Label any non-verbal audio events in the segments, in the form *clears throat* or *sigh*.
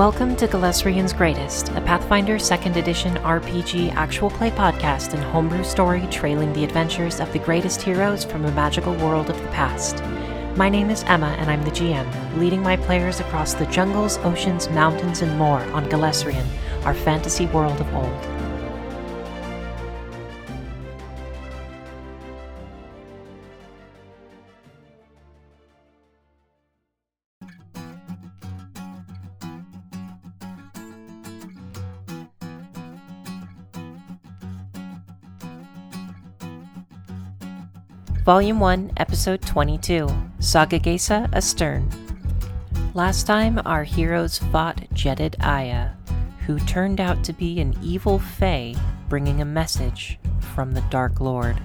Welcome to Galesrian's Greatest, a Pathfinder 2nd Edition RPG actual play podcast and homebrew story trailing the adventures of the greatest heroes from a magical world of the past. My name is Emma, and I'm the GM, leading my players across the jungles, oceans, mountains, and more on Galesrian, our fantasy world of old. Volume 1, Episode 22 Sagageisa Astern. Last time, our heroes fought Jedid Aya, who turned out to be an evil fae bringing a message from the Dark Lord.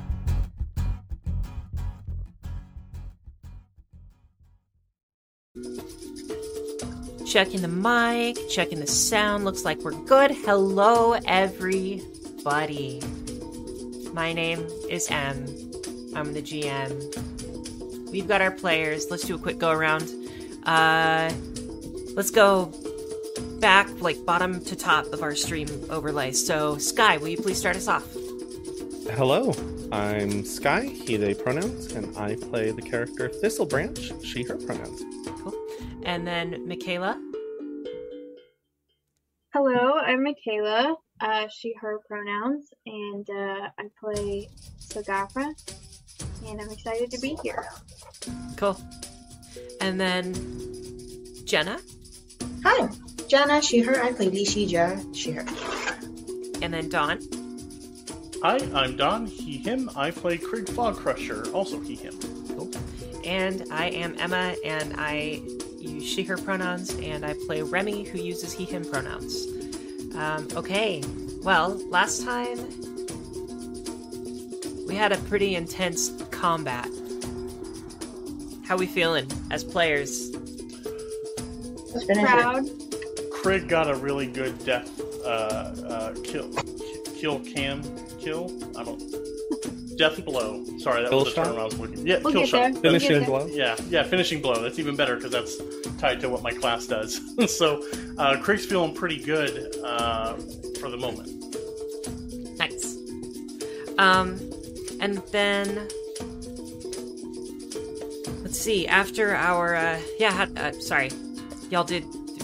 Checking the mic, checking the sound. Looks like we're good. Hello, everybody. My name is M. I'm the GM. We've got our players. Let's do a quick go around. Uh, let's go back, like bottom to top of our stream overlay. So, Sky, will you please start us off? Hello, I'm Sky, he, they pronouns, and I play the character Thistle Branch, she, her pronouns. Cool. And then Michaela. Hello, I'm Michaela, uh, she, her pronouns, and uh, I play Sagafra, and I'm excited to be here. Cool. And then Jenna. Hi, Jenna. she, her. I play Lishija, she, her. And then Don. Hi, I'm Don, he, him. I play Krieg Fog Crusher, also he, him. Cool. And I am Emma, and I use she, her pronouns, and I play Remy, who uses he, him pronouns. Um, okay, well, last time we had a pretty intense combat. How we feeling as players? Let's finish it. Proud. Krieg got a really good death, uh, uh, kill, kill cam, kill? I don't. Death blow. Sorry, that Kill was the shot? term I was looking. Yeah, We'll kill shot. there. We'll Finishing blow. Yeah, yeah, finishing blow. That's even better because that's tied to what my class does. *laughs* so, uh, Krieg's feeling pretty good uh, for the moment. Nice. Um, and then let's see. After our uh, yeah, uh, sorry, y'all did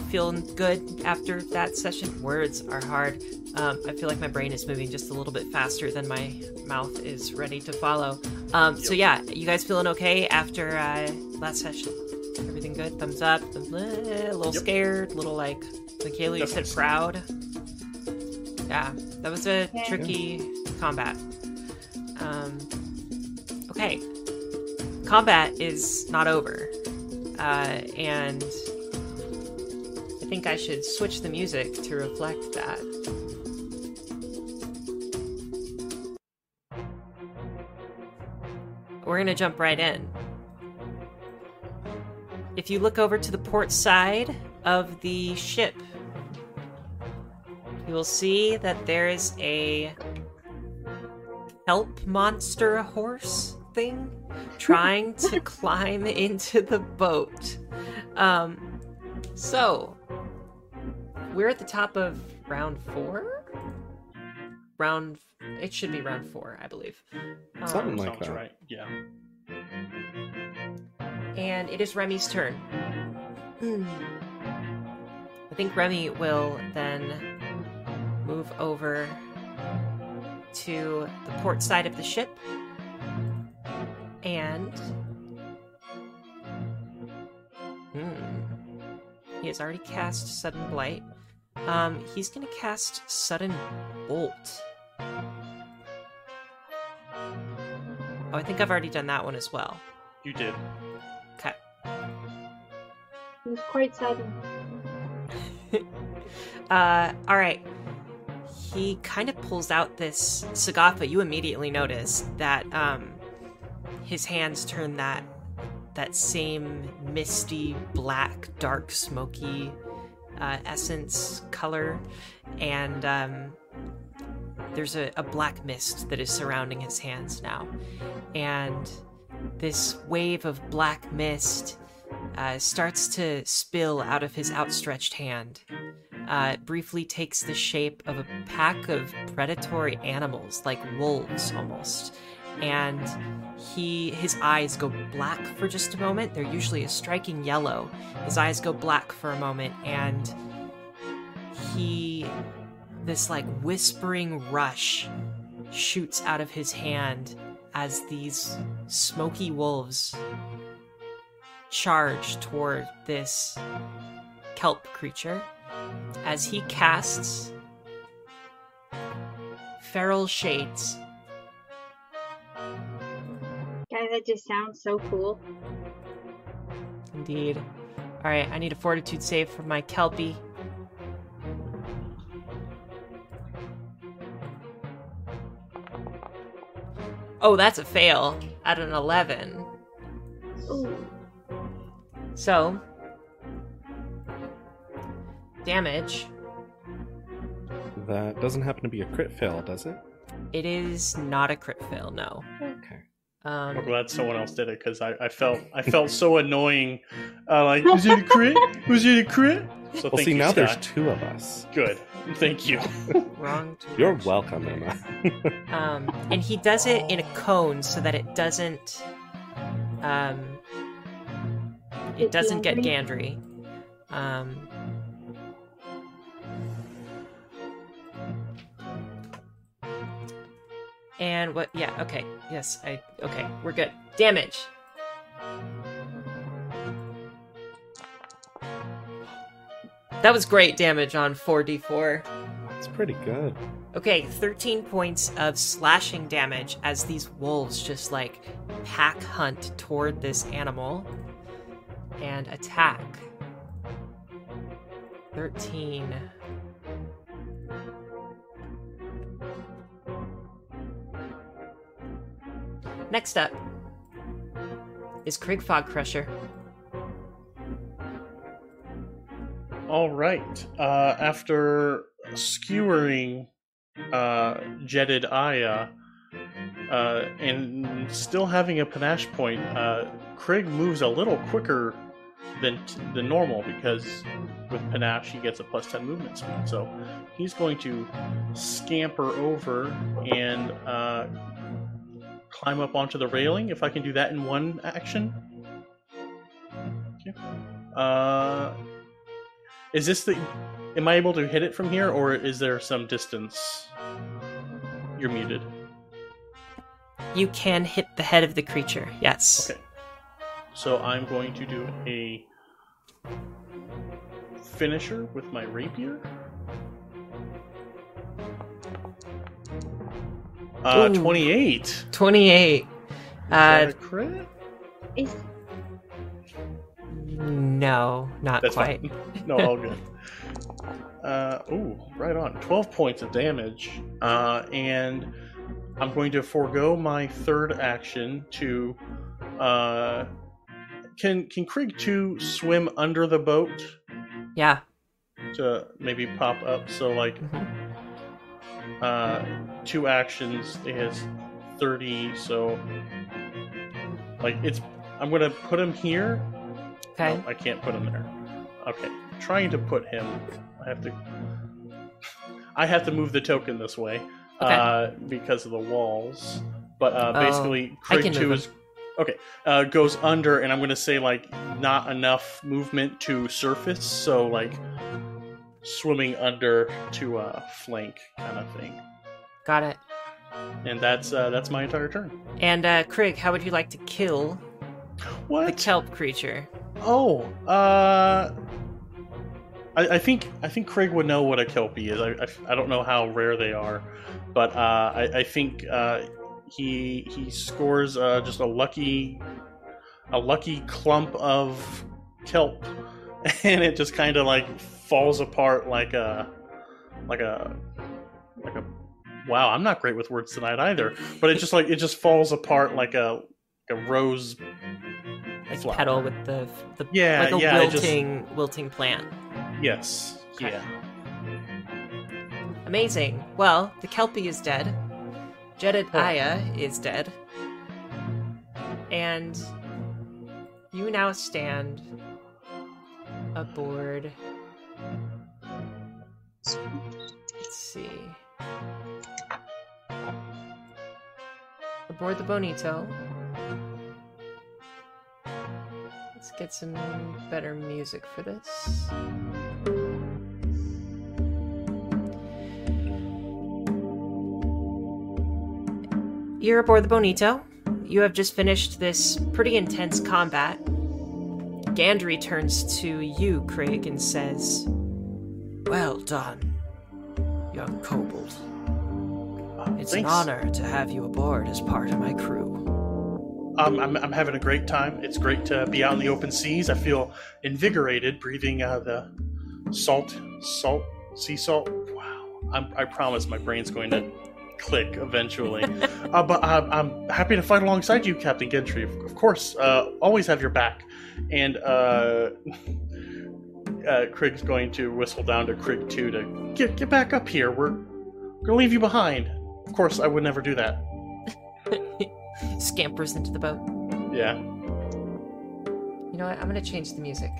feeling good after that session. Words are hard. Um, I feel like my brain is moving just a little bit faster than my mouth is ready to follow. Um, so yeah, you guys feeling okay after uh, last session? Everything good? Thumbs up. Thumbs, a little Yep. scared. A little like Michaela. You said proud. Yeah, that was a Yeah. tricky combat. Um, okay, combat is not over, uh, and I think I should switch the music to reflect that. We're gonna jump right in. If you look over to the port side of the ship, you will see that there is a help monster horse thing trying to *laughs* climb into the boat. Um, so we're at the top of round four. Round, it should be round four, I believe. Um, Something like that. right. Yeah. and it is Remy's turn. I think Remy will then move over to the port side of the ship and. Hmm. He has already cast Sudden Blight. Um, he's gonna cast Sudden Bolt. Oh, I think I've already done that one as well. You did. Okay. It was quite sudden. *laughs* uh, all right. He kind of pulls out this Sagafa. You immediately notice that um, his hands turn that that same misty, black, dark, smoky uh, essence color, and um, there's a, a black mist that is surrounding his hands now, and this wave of black mist uh, starts to spill out of his outstretched hand. Uh, briefly takes the shape of a pack of predatory animals, like wolves almost. And he his eyes go black for just a moment. They're usually a striking yellow. His eyes go black for a moment, and he this like whispering rush shoots out of his hand as these smoky wolves charge toward this kelp creature as he casts feral shades Guys, that just sounds so cool. indeed all right i need a fortitude save for my kelpie oh that's a fail at an 11 Ooh. So, damage. That doesn't happen to be a crit fail, does it? It is not a crit fail, no. Okay. I'm Um, glad someone else did it because I, I felt I felt so annoying. Uh, like, was it a crit? Was it a crit? So Well, see, you, now there's two of us. Good. Thank you. wrong. *laughs* You're welcome, Emma. *laughs* Um, and he does it in a cone so that it doesn't. Um, it doesn't get Gandry? Gandry. Um, and what? Yeah. Okay. Yes. I. Okay. We're good. Damage. That was great damage on 4d4. it's pretty good. Okay, 13 points of slashing damage as these wolves just like pack hunt toward this animal and attack. 13. Next up is Krieg Fog Crusher. All right. Uh, after skewering uh, jetted Aya uh, and still having a panache point, uh, Krieg moves a little quicker than than normal because with panache he gets a plus ten movement speed. So he's going to scamper over and uh, climb up onto the railing. If I can do that in one action. Okay. Uh, is this the? Am I able to hit it from here, or is there some distance? You're muted. You can hit the head of the creature, yes. Okay. So I'm going to do a finisher with my rapier. Uh, Ooh. 28. 28. Is Uh, that a crit? Is no, not That's quite. fine. *laughs* No, all good. *laughs* Uh, ooh, right on. 12 points of damage. Uh, and I'm going to forego my third action to. Uh, can can Krieg 2 swim under the boat Yeah. to maybe pop up? So, like, Mhm. Uh, two actions, it has 30, so. Like, it's. I'm to put him here Okay. no, I can't put him there. Okay, trying to put him. I have to. I have to move the token this way Okay. uh, because of the walls. But uh, Oh, basically, I Krieg two is okay. Uh, goes under, and I'm to say like not enough movement to surface, so like swimming under to uh, flank kind of thing. Got it. And that's uh, that's my entire turn. And uh Krieg, how would you like to kill what? the kelp creature? Oh, uh, I, I think I think Krieg would know what a kelpie is. I, I, I don't know how rare they are, but uh, I, I think uh, he he scores uh, just a lucky a lucky clump of kelp, *laughs* and it just kind of like falls apart like a like a like a wow. I'm not great with words tonight either, but it just like it just falls apart like a like a rose Like flower. petal with the the Yeah, like a yeah, it just- wilting wilting plant. Yes. Okay. Yeah. Amazing. Well, the kelpie is dead. Jedediah is dead. And You now stand aboard. Let's see. Aboard the Bonito. Let's get some better music for this. You're aboard the Bonito. You have just finished this pretty intense combat. Gandry turns to you, Krieg, and says, Well done, young kobold. Uh, It's thanks. an honor to have you aboard as part of my crew. Um, I'm, I'm having a great time. It's great to be out in the open seas. I feel invigorated breathing uh, the salt, salt, sea salt. Wow. I'm, I promise my brain's going to click eventually. *laughs* uh, but I'm, I'm happy to fight alongside you, Captain Gentry. Of, of course, uh, always have your back. And uh, uh, Krieg's going to whistle down to Krieg 2 to get, get back up here. We're going to leave you behind. Of course, I would never do that. *laughs* Scampers into the boat. Yeah. You know what? I'm gonna change the music.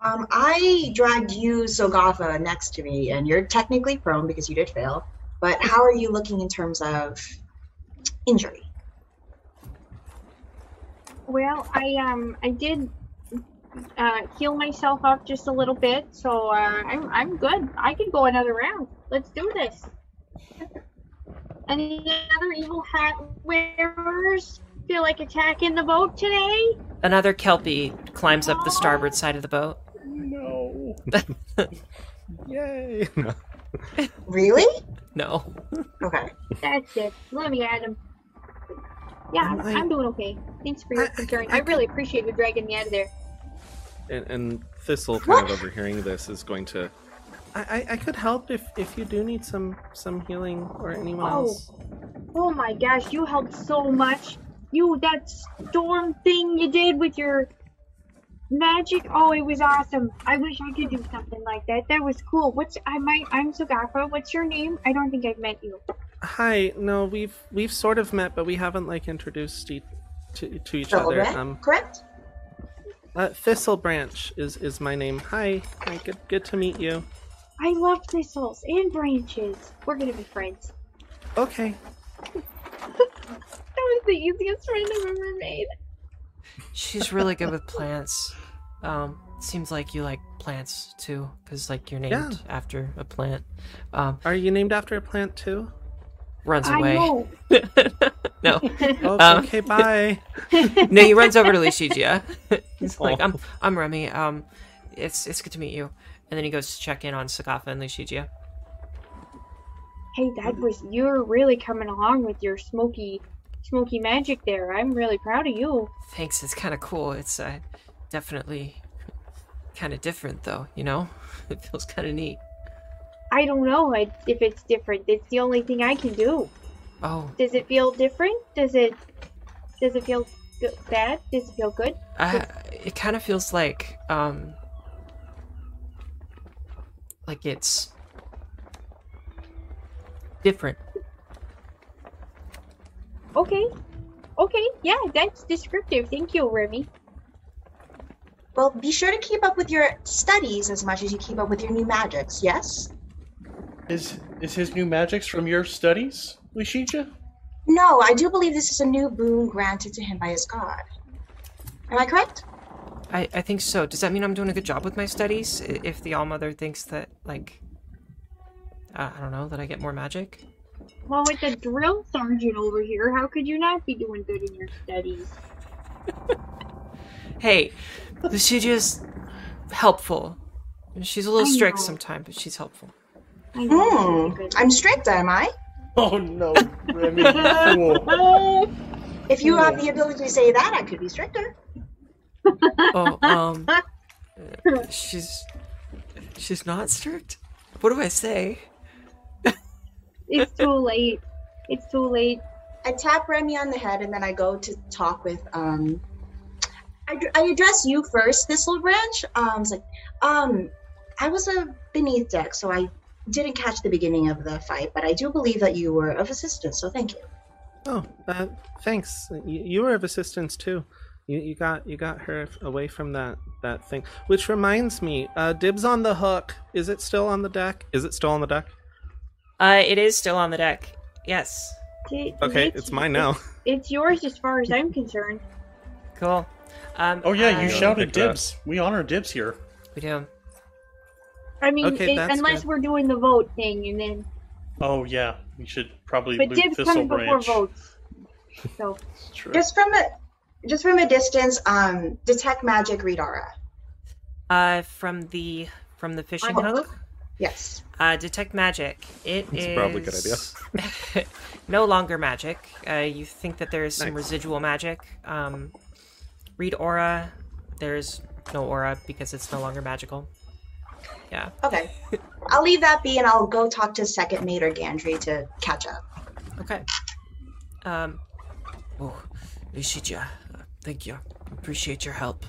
Um, I dragged you, Sagafa, next to me, and you're technically prone because you did fail. But how are you looking in terms of injury? Well, I um I did uh, heal myself up just a little bit, so uh, I'm I'm good. I can go another round. Let's do this. Any other evil hat wearers feel like attacking the boat today? Another Kelpie climbs up the starboard side of the boat. No. *laughs* Yay! Really? No. Okay. That's it. Let me at him. Yeah, I'm, I- I'm doing okay. Thanks for your I- I- concern. I- I really appreciate you dragging me out of there. and, and Thistle, kind of overhearing this, is going to. I, I, I could help if, if you do need some some healing or anyone Oh. else. Oh my gosh, you helped so much. You that storm thing you did with your magic. Oh, it was awesome. I wish I could do something like that. That was cool. What's I might I'm Sagafa. What's your name? I don't think I've met you. Hi, no, we've we've sort of met, but we haven't like introduced e- to to each other. Silverbrand, Um, correct? uh, Thistle Branch is is my name. Hi, hi, good good to meet you. I love thistles and branches. We're gonna be friends. Okay, *laughs* That was the easiest friend I've ever made. She's really good with plants. Um, seems like you like plants too, because like you're named Yeah. after a plant. Um, are you named after a plant too? Runs I away. know. *laughs* no, *laughs* Oh, Um, okay, bye. *laughs* no, he runs over to Lishija. He's like, Oh. "I'm, I'm Remy. Um, it's it's good to meet you." And then he goes to check in on Sagafa and Lishija. hey, that was you're really coming along with your smoky, smoky magic there. I'm really proud of you. Thanks. It's kind of cool. It's uh, definitely kind of different, though. You know, it feels kind of neat. I don't know if it's different. It's the only thing I can do. Oh, Does it feel different? Does it? Does it feel bad? Does it feel good? I, it kind of feels like um, like it's different. Okay. Okay. Yeah, that's descriptive. Thank you, Remy. Well, be sure to keep up with your studies as much as you keep up with your new magics, yes? Is is his new magics from your studies, Lishija? No, I do believe this is a new boon granted to him by his god. Am I correct? I, I think so. Does that mean I'm doing a good job with my studies? If the Allmother thinks that, like, uh, I don't know, that I get more magic? Well, with the drill sergeant over here, how could you not be doing good in your studies? *laughs* Hey, Lucidia's helpful. She's a little strict sometimes, but she's helpful. I know. Hmm. you're good. I'm strict, am I? Oh no, Remy, fool. If you have the ability to say that, I could be stricter. Oh, um, *laughs* she's she's not strict. What do I say? It's too late. It's too late. I tap Remy on the head and then I go to talk with um I, I address you first, Thistle Branch. Um it's like, um I was a beneath deck, so I didn't catch the beginning of the fight, but I do believe that you were of assistance, so thank you. Oh, uh, thanks. You, you were of assistance too. You, you got you got her away from that that thing. Which reminds me, uh, dibs on the hook. Is it still on the deck? Is it still on the deck? Uh, it is still on the deck. Yes. D- Okay, it's- it's mine now. It's yours as far as I'm concerned. Cool. Um, Oh yeah, I- you Yeah, shouted pick that. dibs. We honor dibs here. We do. I mean, Okay, it- unless good. we're doing the vote thing, and then. Oh yeah, we should probably But dibs Thistle comes before votes. *laughs* So, True. Just from a just from a distance, um, detect magic, read aura. Uh, from the from the fishing On hook. Yes. Uh, detect magic. It It's is probably a good idea. *laughs* no longer magic. Uh, you think that there is some Nice. residual magic. Um, read aura. There's no aura because it's no longer magical. Yeah. Okay. I'll leave that be, and I'll go talk to second mate or Gandry to catch up. Okay. Um. Oh, uh, thank you. Appreciate your help.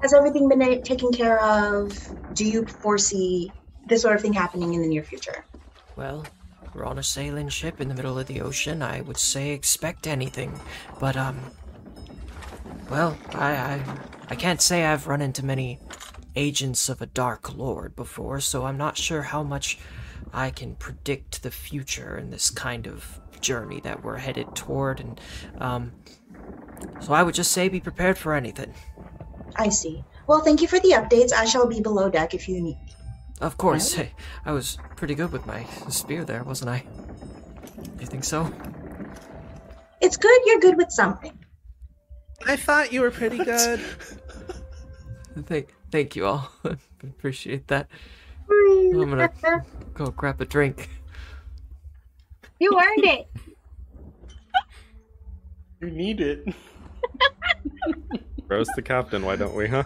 Has everything been taken care of? Do you foresee this sort of thing happening in the near future? Well, we're on a sailing ship in the middle of the ocean. I would say expect anything, but um. Well, I I I can't say I've run into many agents of a dark lord before, so I'm not sure how much I can predict the future in this kind of journey that we're headed toward, and um. So I would just say be prepared for anything. I see. Well, thank you for the updates. I shall be below deck if you need. Of course, hey, *laughs* I was pretty good with my spear there, wasn't I? You think so? It's good you're good with something. I thought you were pretty good. *laughs* Thank, thank you all. *laughs* Appreciate that. I'm gonna go grab a drink. you earned it. *laughs* You need it. *laughs* Roast the captain, why don't we, huh?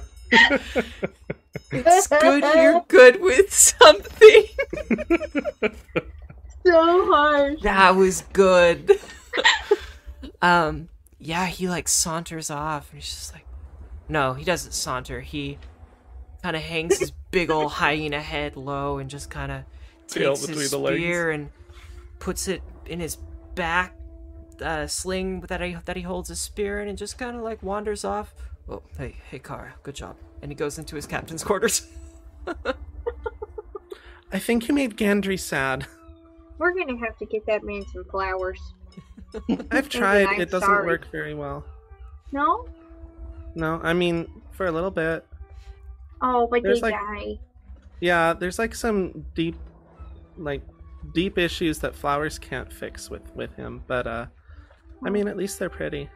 It's good you're good with something. so hard. That was good. um, yeah, he like saunters off, and he's just like, no, he doesn't saunter. He kind of hangs his big old *laughs* hyena head low and just kind of Tail takes between his the legs. spear and puts it in his back uh, sling that he that he holds his spear in, and just kind of like wanders off. Oh, hey, hey, Kara, good job. And he goes into his captain's *laughs* quarters. I think you made Gandry sad. We're gonna have to get that man some flowers. *laughs* I've tried. It doesn't sorry. work very well. No? No, I mean for a little bit. Oh, but There's, they like- die. Yeah, there's like some deep, like deep issues that flowers can't fix with with him. But uh, I mean, at least they're pretty.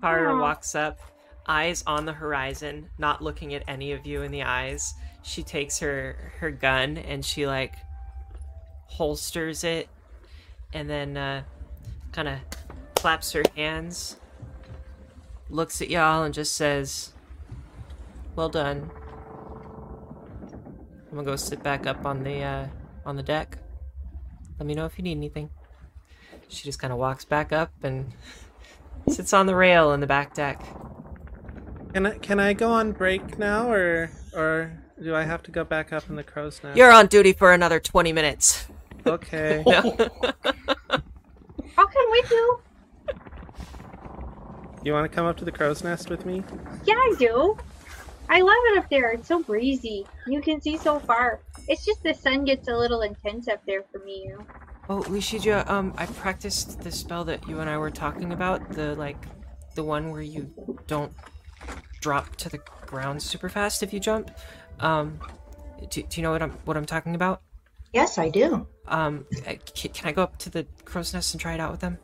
Kara Aw. walks up, eyes on the horizon, not looking at any of you in the eyes. She takes her her gun and she like holsters it, and then uh, kind of claps her hands, looks at y'all, and just says, "Well done." I'm gonna go sit back up on the uh, on the deck. Let me know if you need anything. She just kind of walks back up and *laughs* sits on the rail in the back deck. Can I can I go on break now, or or do I have to go back up in the crow's nest? You're on duty for another 20 minutes. okay. How can we with you. You want to come up to the crow's nest with me? Yeah, I do. I love it up there. It's so breezy. You can see so far. It's just the sun gets a little intense up there for me. You know? Oh, Lishija, um, I practiced the spell that you and I were talking about. The, like, the one where you don't drop to the ground super fast if you jump. Um, do, do you know what I'm, what I'm talking about? Yes, I do. Um, I- ca- can I go up to the crow's nest and try it out with them?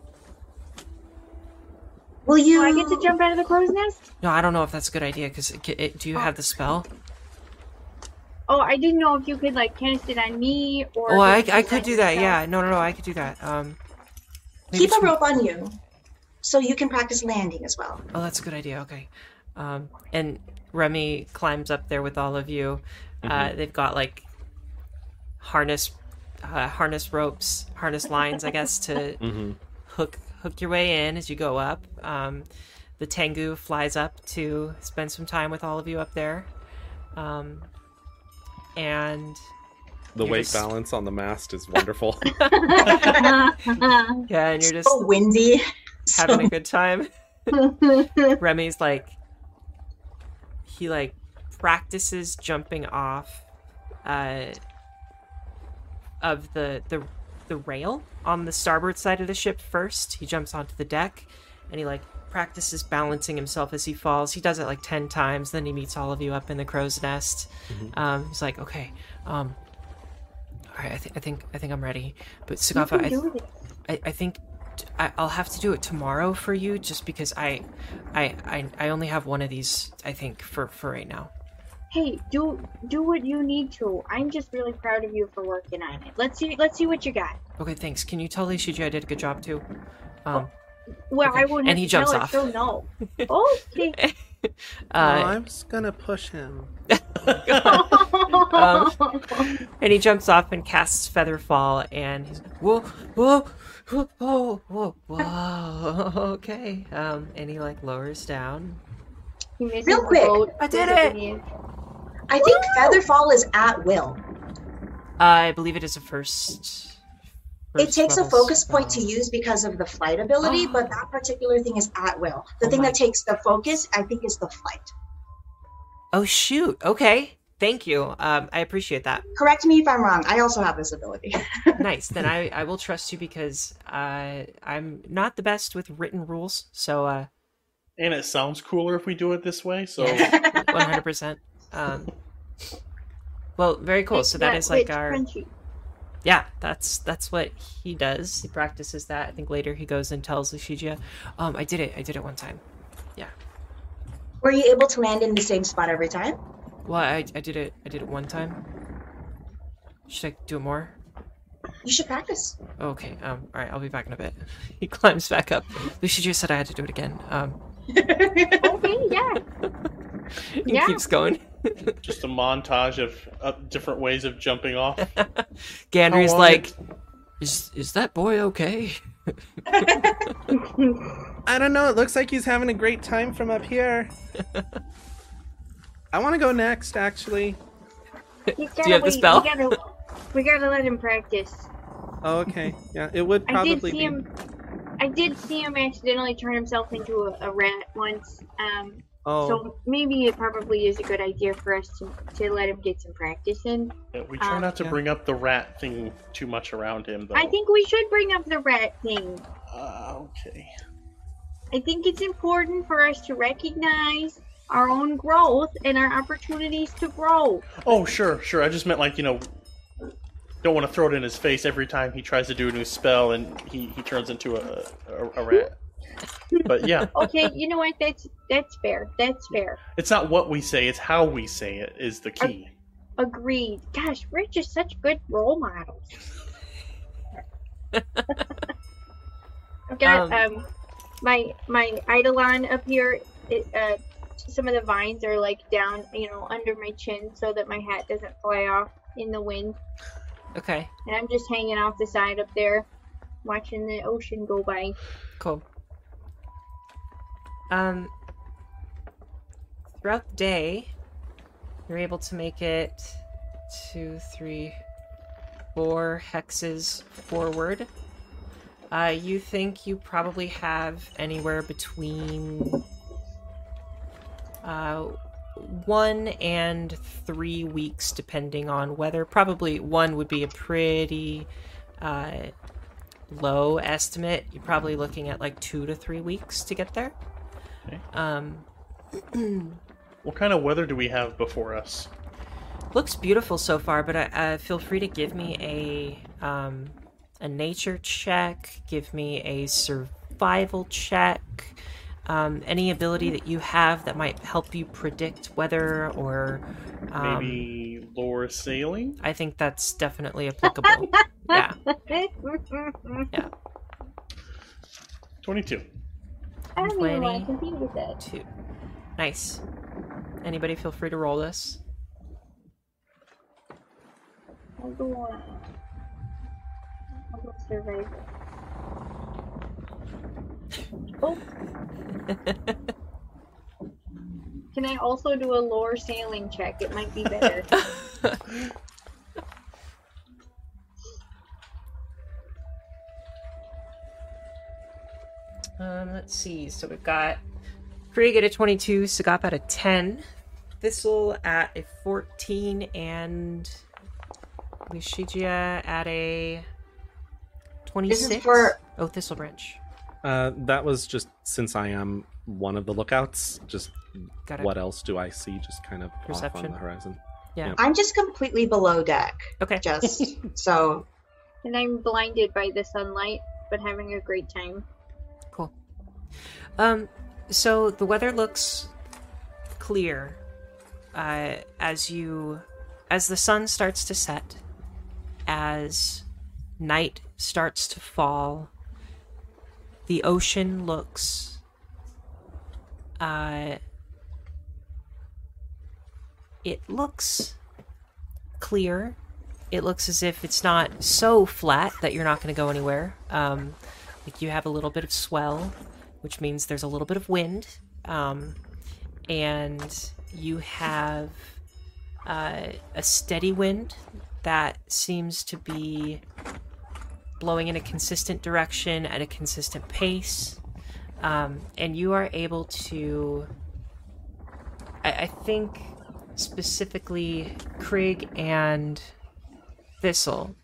Will you? Do I get to jump out of the crow's nest? No, I don't know if that's a good idea, because do you have the spell? Oh, I didn't know if you could like cast it on me or. Oh, I, I could could do that, yourself- yeah. No, no, no, I could do that. Um, maybe Keep a rope on you, so you can practice landing as well. Oh, that's a good idea. Okay. Um, and Remy climbs up there with all of you. Uh, they've got like harness, uh, harness ropes, harness lines, I guess, to *laughs* Mm-hmm. hook hook your way in as you go up. Um, the Tengu flies up to spend some time with all of you up there, um, and The weight just- balance on the mast is wonderful. *laughs* *laughs* Yeah, and you're just so windy. having So- a good time. *laughs* Remy's like he like practices jumping off uh of the the the rail on the starboard side of the ship first. He jumps onto the deck and he like practices balancing himself as he falls. He does it like 10 times then he meets all of you up in the crow's nest. Um he's like, "Okay, um all right, I, th- I think I think I'm ready." But Sagafa, I, do this. I, I think t- I, will have to do it tomorrow for you, just because I, I, I, I only have one of these. I think for for right now. Hey, do do what you need to. I'm just really proud of you for working on it. Let's see let's see what you got. Okay, thanks. Can you tell Lishiji I did a good job too? Um, Well, Okay, I won't and he jumps tell off. her, she'll know. okay. oh, *laughs* uh, I was gonna push him. *laughs* Um, and he jumps off and casts Featherfall, and he's whoa, whoa, whoa, whoa, whoa, whoa. *laughs* Okay. Um, and he like lowers down. He misses Real the quick. I did Look at it! Me. I think Featherfall is at will. I believe it is a first. It takes a level focus point to use because of the flight ability, but that particular thing is at will. The Oh thing my- that takes the focus, I think, is the flight. Oh shoot! Okay, thank you. Um, I appreciate that. Correct me if I'm wrong. I also have this ability. *laughs* nice. Then I, I will trust you because uh, I'm not the best with written rules. So uh, And it sounds cooler if we do it this way. So *laughs* 100%. Um, well, very cool. So that Yeah, like our crunchy. yeah. That's that's what he does. He practices that. I think later he goes and tells Lishija, um, I did it. I did it one time. Yeah. Were you able to land in the same spot every time? Well, I, I did it. I did it one time. Should I do it more? You should practice. Okay. Um. All right. I'll be back in a bit. *laughs* He climbs back up. Lishija said I had to do it again. Um. *laughs* Okay, yeah. *laughs* He Yeah. keeps going. *laughs* just a montage of uh, different ways of jumping off. *laughs* Gandry's How like, it- is is that boy okay? *laughs* I don't know. It looks like he's having a great time from up here. I want to go next, actually. Do you have the spell? We gotta, we gotta let him practice. Oh, okay. Yeah, it would I probably did see be. him. I did see him accidentally turn himself into a, a rat once. Um, Oh, so maybe it probably is a good idea for us to, to let him get some practice in. Yeah, we try Um, not to yeah. bring up the rat thing too much around him, though. I think we should bring up the rat thing. Uh, okay. I think it's important for us to recognize our own growth and our opportunities to grow. Oh, sure, sure. I just meant like you know, don't want to throw it in his face every time he tries to do a new spell and he, he turns into a, a, a rat. But yeah, *laughs* Okay, you know what? That's that's fair. That's fair. it's not what we say; it's how we say it is the key. Agreed. Gosh, Rich is such good role models. I've got Um, um, my my eidolon up here. It, uh, some of the vines are like down, you know, under my chin, so that my hat doesn't fly off in the wind. Okay. And I'm just hanging off the side up there, watching the ocean go by. Cool. Um, throughout the day, you're able to make it two, three, four hexes forward. Uh, you think you probably have anywhere between uh, one and three weeks, depending on weather. Probably one would be a pretty uh, low estimate. You're probably looking at like two to three weeks to get there. Okay. Um, *clears throat* What kind of weather do we have before us? looks beautiful so far, but uh, uh, feel free to give me a um, a nature check. Give me a survival check. Um, any ability that you have that might help you predict weather or um, Maybe lore sailing? I think that's definitely applicable. *laughs* *laughs* yeah. Twenty-two. I don't even want to compete with that. Two. Nice. Anybody feel free to roll this. I'll go on. I'll go. *laughs* Oh. Can I also do a lore sailing check? It might be better. *laughs* Um, let's see. So we've got Krieg at a 22, Sagap at a 10, Thistle at a 14, and Lishija at a 26. for- Oh, Thistle Branch. Uh, that was just since I am one of the lookouts. Just Got what else do I see? Just kind of off Perception. on the horizon. Yeah. I'm just completely below deck. Okay. Just *laughs* so And I'm blinded by the sunlight, but having a great time. Um, so the weather looks clear uh, as you, as the sun starts to set, as night starts to fall. The ocean looks. Uh, it looks clear. It looks as if it's not so flat that you're not going to go anywhere. Um, like you have a little bit of swell, which means there's a little bit of wind, um, and you have uh, a steady wind that seems to be blowing in a consistent direction at a consistent pace, um, and you are able to. I, I think specifically Krieg and Thistle,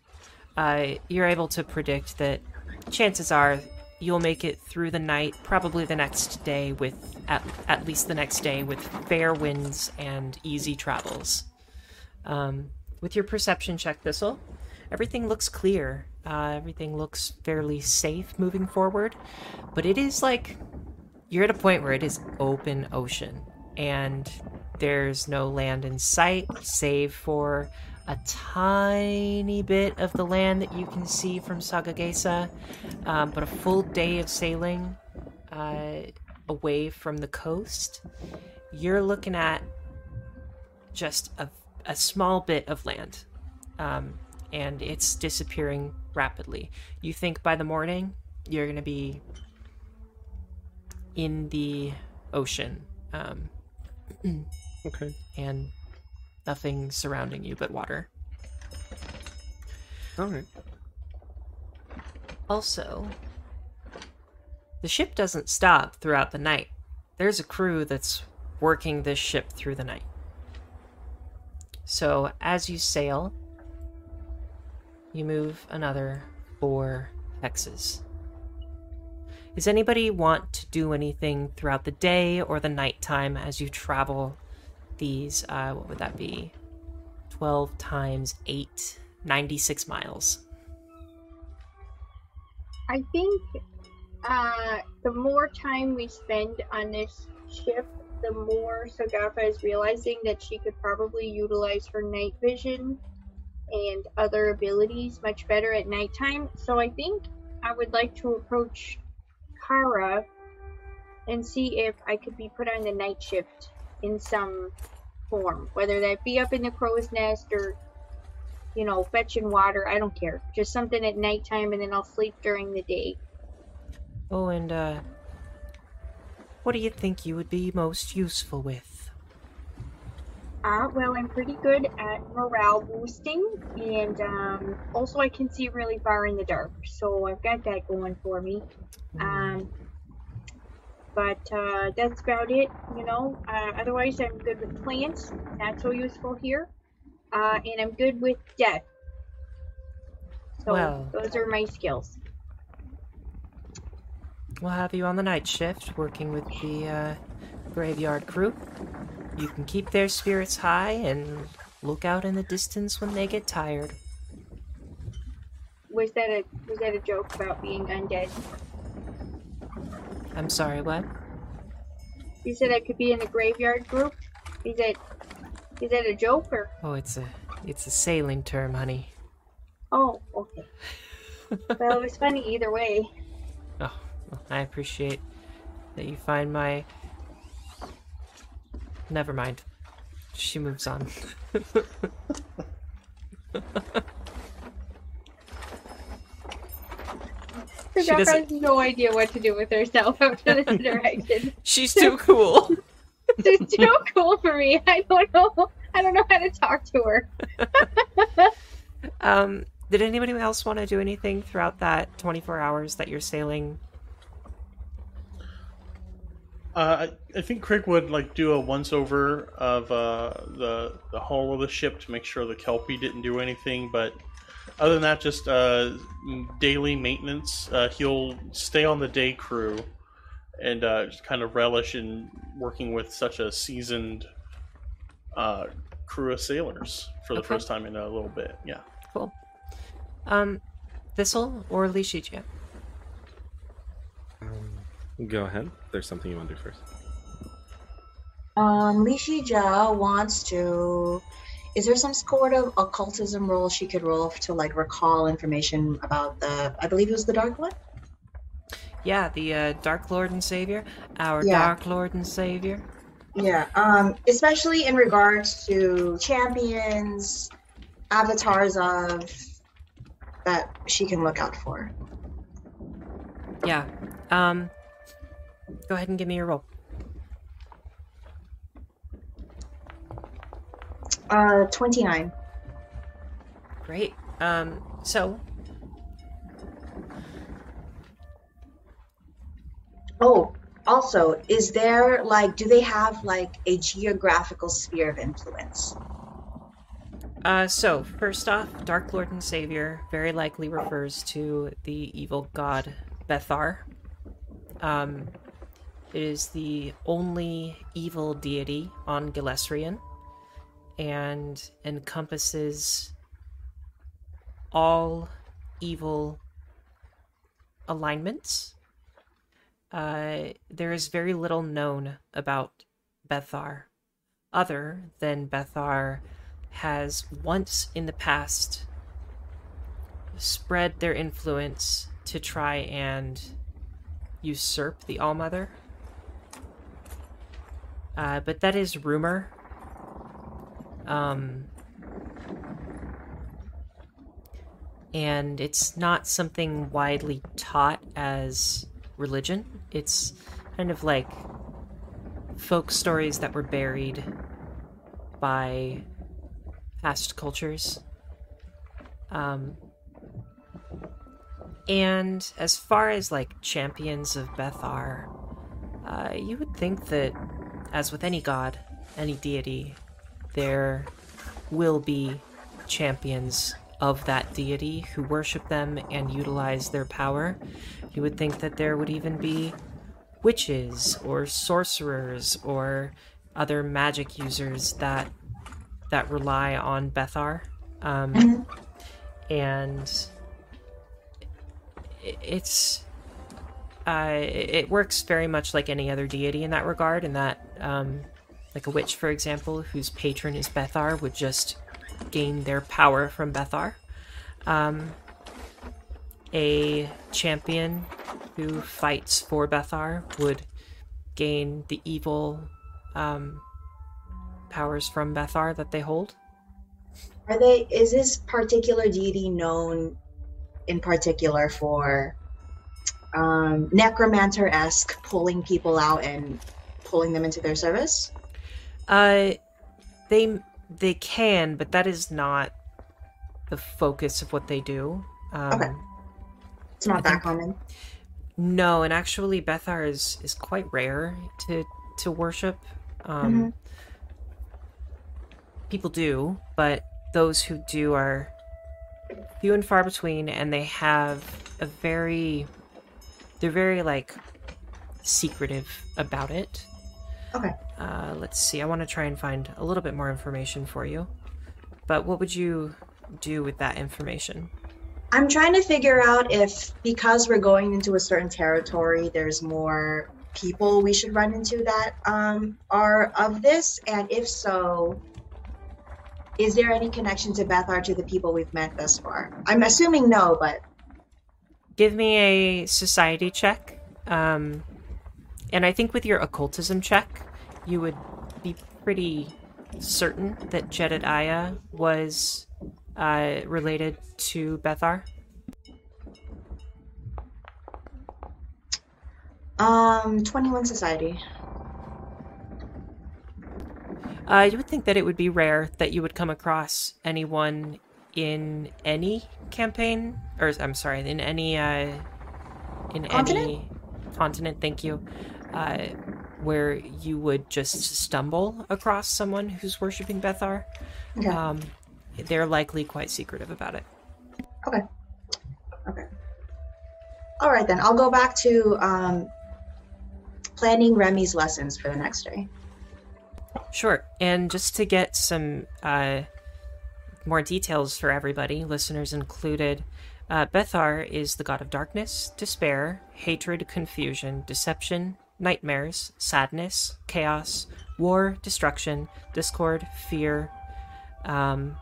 uh, you're able to predict that chances are you'll make it through the night, probably the next day with at, at least the next day with fair winds and easy travels. Um, with your perception check, Thistle, everything looks clear. Uh, everything looks fairly safe moving forward, but it is like you're at a point where it is open ocean and there's no land in sight save for a tiny bit of the land that you can see from Sagageisa, um, but a full day of sailing uh, away from the coast, you're looking at just a, a small bit of land. Um, and it's disappearing rapidly. You think by the morning you're going to be in the ocean um, *clears throat* Okay. and nothing surrounding you but water. All right. Also, the ship doesn't stop throughout the night. There's a crew that's working this ship through the night. So, as you sail, you move another four hexes. Does anybody want to do anything throughout the day or the nighttime as you travel these? Uh, what would that be? 12 times 8, 96 miles. I think uh, the more time we spend on this ship, the more Sagafa is realizing that she could probably utilize her night vision and other abilities much better at nighttime. So I think I would like to approach Kara and see if I could be put on the night shift in some form, whether that be up in the crow's nest or you know, fetching water. I don't care. Just something at nighttime, and then I'll sleep during the day. Oh, and uh, what do you think you would be most useful with? Uh, well, I'm pretty good at morale boosting, and um, also I can see really far in the dark, so I've got that going for me. Um, but uh, that's about it, you know. Uh, otherwise, I'm good with plants, not so useful here. Uh, and I'm good with death. So Well. those are my skills. We'll have you on the night shift working with the uh, graveyard crew. You can keep their spirits high and look out in the distance when they get tired. Was that a was that a joke about being undead? I'm sorry, what? You said I could be in the graveyard group. Is that is that a joke or? Oh, it's a it's a sailing term, honey. Oh, okay. well, it was funny either way. *laughs* Oh, well, I appreciate that you find my. Never mind. She moves on. *laughs* The She girl has no idea what to do with herself *laughs* after this interaction. *laughs* She's too cool. *laughs* She's too cool for me. I don't know. I don't know how to talk to her. Um, did anybody else want to do anything throughout that 24 hours that you're sailing Uh, I, I think Krieg would like do a once over of uh, the the hull of the ship to make sure the kelpie didn't do anything. But other than that, just uh, daily maintenance. Uh, he'll stay on the day crew and uh, just kind of relish in working with such a seasoned uh, crew of sailors for the Okay. first time in a little bit. Yeah. Cool. Um, Thistle or Lishija? Um, go ahead. There's something you want to do first. Um, Lishija wants to. Is there some sort of occultism role she could roll to like recall information about the? I believe it was the Dark One. Yeah, the uh, Dark Lord and Savior. Our Yeah. Dark Lord and Savior. Yeah. Um, especially in regards to champions, avatars of that she can look out for. Yeah. Um, go ahead and give me your roll. Uh, twenty nine. Great. Um, so Oh, also, is there like, do they have like a geographical sphere of influence? Uh, so first off, Dark Lord and Savior very likely refers to the evil god Bethar. Um, it is the only evil deity on Galesrian, and encompasses all evil alignments. Uh, there is very little known about Bethar, other than Bethar has once in the past spread their influence to try and usurp the Allmother. Uh, but that is rumor. Um, and it's not something widely taught as religion. It's kind of like folk stories that were buried by past cultures. Um, and as far as like champions of Bethar, uh, you would think that, as with any god, any deity, there will be champions of that deity who worship them and utilize their power. You would think that there would even be witches or sorcerers or other magic users that that rely on Bethar. Um, and it's uh, it it works very much like any other deity in that regard. In that, um, like a witch, for example, whose patron is Bethar, would just gain their power from Bethar. Um, a champion who fights for Bethar would gain the evil um, powers from Bethar that they hold. Are they? Is this particular deity known in particular for um, necromancer esque pulling people out and pulling them into their service? Uh, they they can, but that is not the focus of what they do. Um, Okay. It's not I that think- common. No, and actually, Bethar is is quite rare to to worship. Um, People do, but those who do are few and far between, and they have a very they're very like secretive about it. Okay. Uh, let's see. I want to try and find a little bit more information for you. But what would you do with that information? I'm trying to figure out if because we're going into a certain territory, there's more people we should run into that um, are of this, and if so, is there any connection to Bethar to the people we've met thus far? I'm assuming no, but Give me a society check. Um, and I think with your occultism check, you would be pretty certain that Jedediah was uh, related to Bethar. um, 21 society. Uh, you would think that it would be rare that you would come across anyone in any campaign, or I'm sorry, in any uh, in Continent? any continent. Thank you. Uh, where you would just stumble across someone who's worshiping Bethar. Okay. Um, they're likely quite secretive about it. Okay. Okay. All right then. I'll go back to um, planning Remy's lessons for the next day. Sure. And just to get some uh, more details for everybody, listeners included, uh, Bethar is the god of darkness, despair, hatred, confusion, deception, nightmares, sadness, chaos, war, destruction, discord, fear. Um,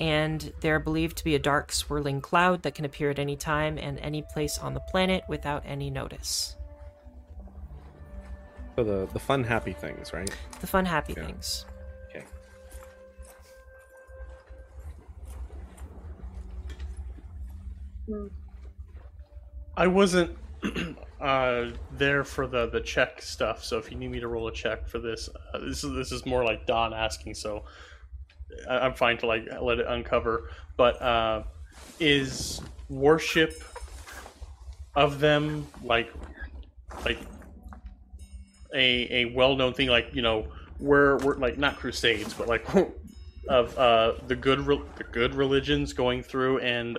and they're believed to be a dark, swirling cloud that can appear at any time and any place on the planet without any notice. So the the fun, happy things, right? The fun, happy Yeah. things. Okay. I wasn't *clears throat* uh, there for the the check stuff, so if you need me to roll a check for this, uh, this is this is more like Don asking, so I, I'm fine to like let it uncover. But uh, is worship of them like like a a well known thing? Like you know, we're we're like not crusades, but like *laughs* of uh, the good re- the good religions going through and.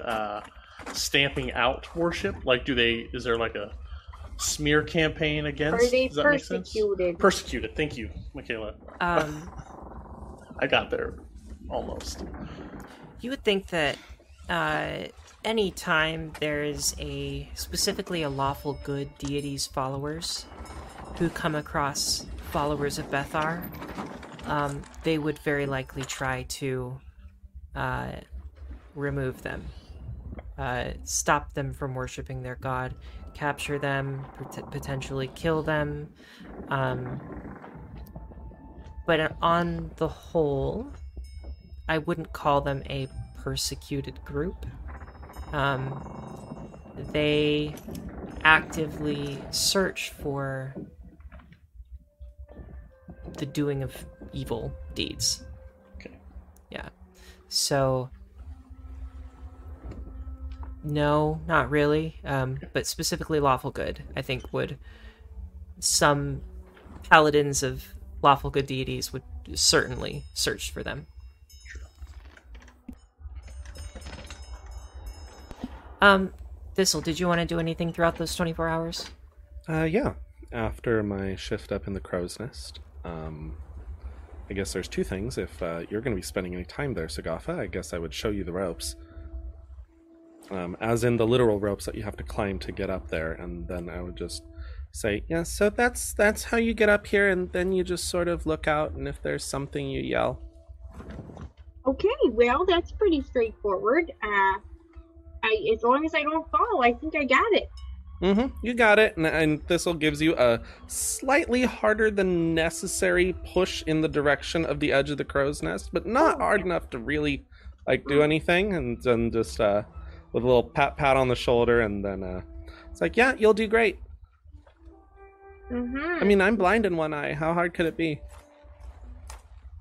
Stamping out worship? Like, do they? Is there like a smear campaign against? Are they Does that make sense? persecuted? Persecuted. Thank you, Michaela. Um, *laughs* I got there almost. You would think that uh, any time there is a specifically a lawful good deity's followers who come across followers of Bethar, um, they would very likely try to uh, remove them, uh, stop them from worshiping their god, capture them, pot- potentially kill them. Um, but on the whole, I wouldn't call them a persecuted group. Um, they actively search for the doing of evil deeds. Okay. Yeah. So, no, not really. Um, but specifically, lawful good, I think, would some paladins of lawful good deities would certainly search for them. Um, Thistle, did you want to do anything throughout those 24 hours? Uh, yeah. After my shift up in the crow's nest, um, I guess there's two things. If uh, you're going to be spending any time there, Sagafa, I guess I would show you the ropes. Um, as in the literal ropes that you have to climb to get up there, and then I would just say, "Yeah, so that's that's how you get up here," and then you just sort of look out, and if there's something, you yell. Okay, well, that's pretty straightforward. Uh, I, as long as I don't fall, I think I got it. Mm-hmm. You got it, and, and Thistle gives you a slightly harder than necessary push in the direction of the edge of the crow's nest, but not hard enough to really like do anything. And then just uh, with a little pat pat on the shoulder, and then uh, it's like, yeah, you'll do great. Mm-hmm. I mean, I'm blind in one eye. How hard could it be?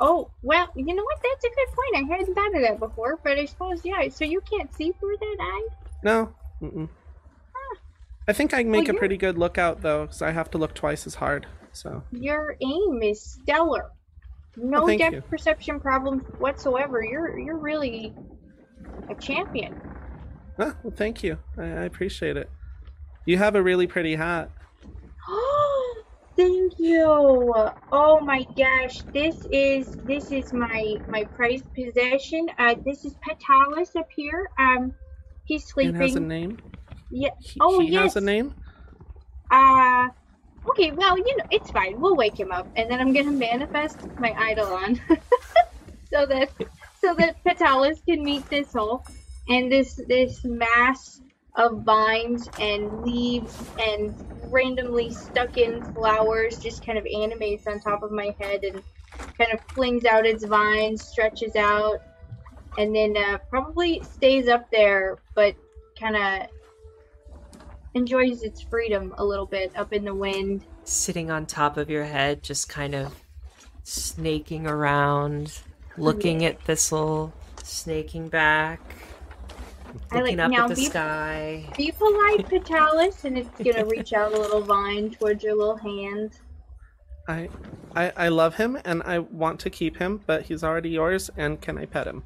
oh, well, you know what? That's a good point. I hadn't thought of that before, but I suppose, yeah. So you can't see through that eye? No. Mm-mm. I think I can make Well, a pretty good lookout though, because I have to look twice as hard. So Your aim is stellar. No Oh, depth you. perception problems whatsoever. You're you're really a champion. Ah, well, thank you. I, I appreciate it. You have a really pretty hat. Oh *gasps* thank you. Oh my gosh, this is this is my my prized possession. Uh, this is Petalis up here. Um, he's It sleeping. has a name. Yeah. He, Oh, he has a name. Uh, okay. Well, you know, it's fine. We'll wake him up, and then I'm gonna manifest my Eidolon, *laughs* so that so that Petalis can meet Thistle, and this this mass of vines and leaves and randomly stuck in flowers just kind of animates on top of my head and kind of flings out its vines, stretches out, and then uh, probably stays up there, but kind of enjoys its freedom a little bit up in the wind. Sitting on top of your head, just kind of snaking around, looking at Thistle, snaking back, I like up now at the be, sky. be polite, Petalis, and it's gonna reach out a little vine towards your little hand. I, I, I love him and I want to keep him, but he's already yours. And can I pet him?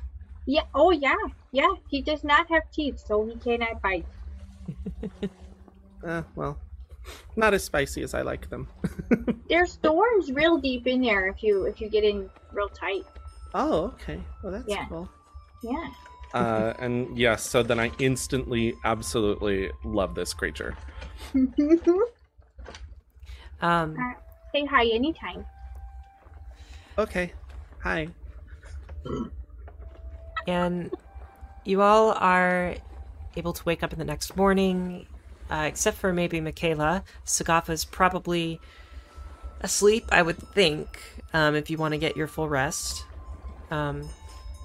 Yeah. Oh yeah. Yeah. He does not have teeth, so he cannot bite. *laughs* Uh, well, not as spicy as I like them. *laughs* There's thorns real deep in there if you if you get in real tight. oh, okay. Well, that's Yeah. cool. Yeah. Uh, and yes, so then I instantly, absolutely love this creature. *laughs* Um, Say hi anytime. Okay. Hi. and you all are able to wake up in the next morning, uh, except for maybe Michaela. Sagafa's probably asleep, I would think, um, if you want to get your full rest um,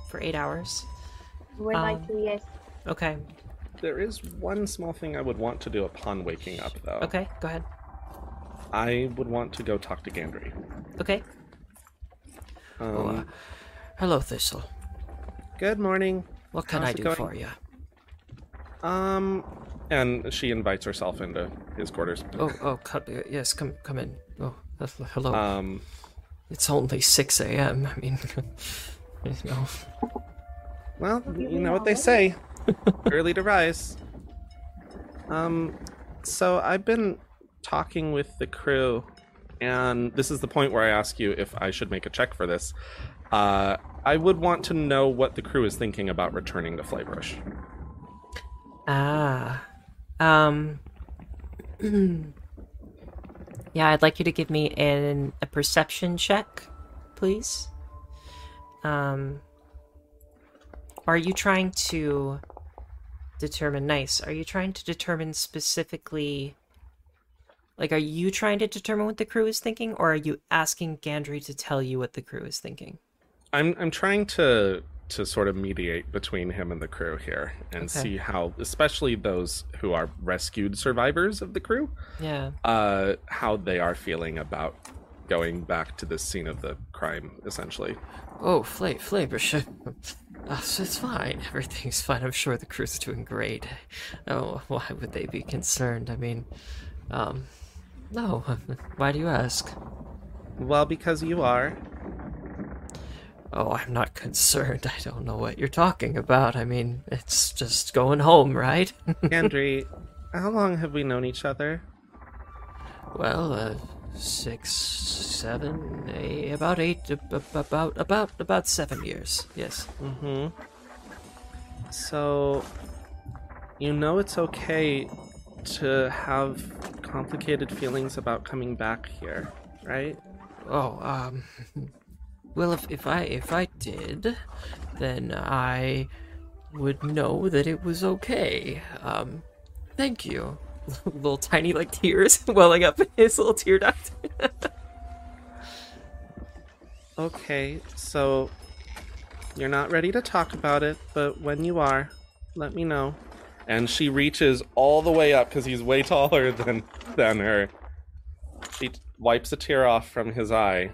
for eight hours. Would like Um, to yes. Okay. There is one small thing I would want to do upon waking up, though. Okay. Go ahead. I would want to go talk to Gandry. Okay. Um, Oh, uh, hello, Thistle. Good morning. What can how's I do going? for you? Um, and she invites herself into his quarters. Oh, oh, come, yes, come, come in. Oh, uh, hello. Um, it's only six a.m. I mean, *laughs* you know. Well, you know what they say, *laughs* early to rise. Um, so I've been talking with the crew, and this is the point where I ask you if I should make a check for this. Uh, I would want to know what the crew is thinking about returning to Flaebrush. Ah. Um. *clears throat* yeah, I'd like you to give me an a perception check, please. Um. Are you trying to determine nice? Are you trying to determine specifically like are you trying to determine what the crew is thinking or are you asking Gandry to tell you what the crew is thinking? I'm I'm trying to to sort of mediate between him and the crew here and Okay. see how, especially those who are rescued survivors of the crew, Yeah. uh, how they are feeling about going back to the scene of the crime, essentially. Oh, Fla- Flavor, *laughs* sh- uh, it's fine. Everything's fine. I'm sure the crew's doing great. Oh, why would they be concerned? I mean, um, no. *laughs* Why do you ask? Well, because you are. Oh, I'm not concerned. I don't know what you're talking about. I mean, it's just going home, right? *laughs* Gandry, how long have we known each other? well, uh, six, seven, eight, about eight, ab- ab- about, about, about seven years. Yes. Mm-hmm. So, you know it's okay to have complicated feelings about coming back here, right? Oh, um, *laughs* well, if if I if I did, then I would know that it was okay. Um, thank you. *laughs* little tiny like tears *laughs* welling up in his little tear duct. *laughs* Okay, so you're not ready to talk about it, but when you are, let me know. And she reaches all the way up because he's way taller than than her. She wipes a tear off from his eye,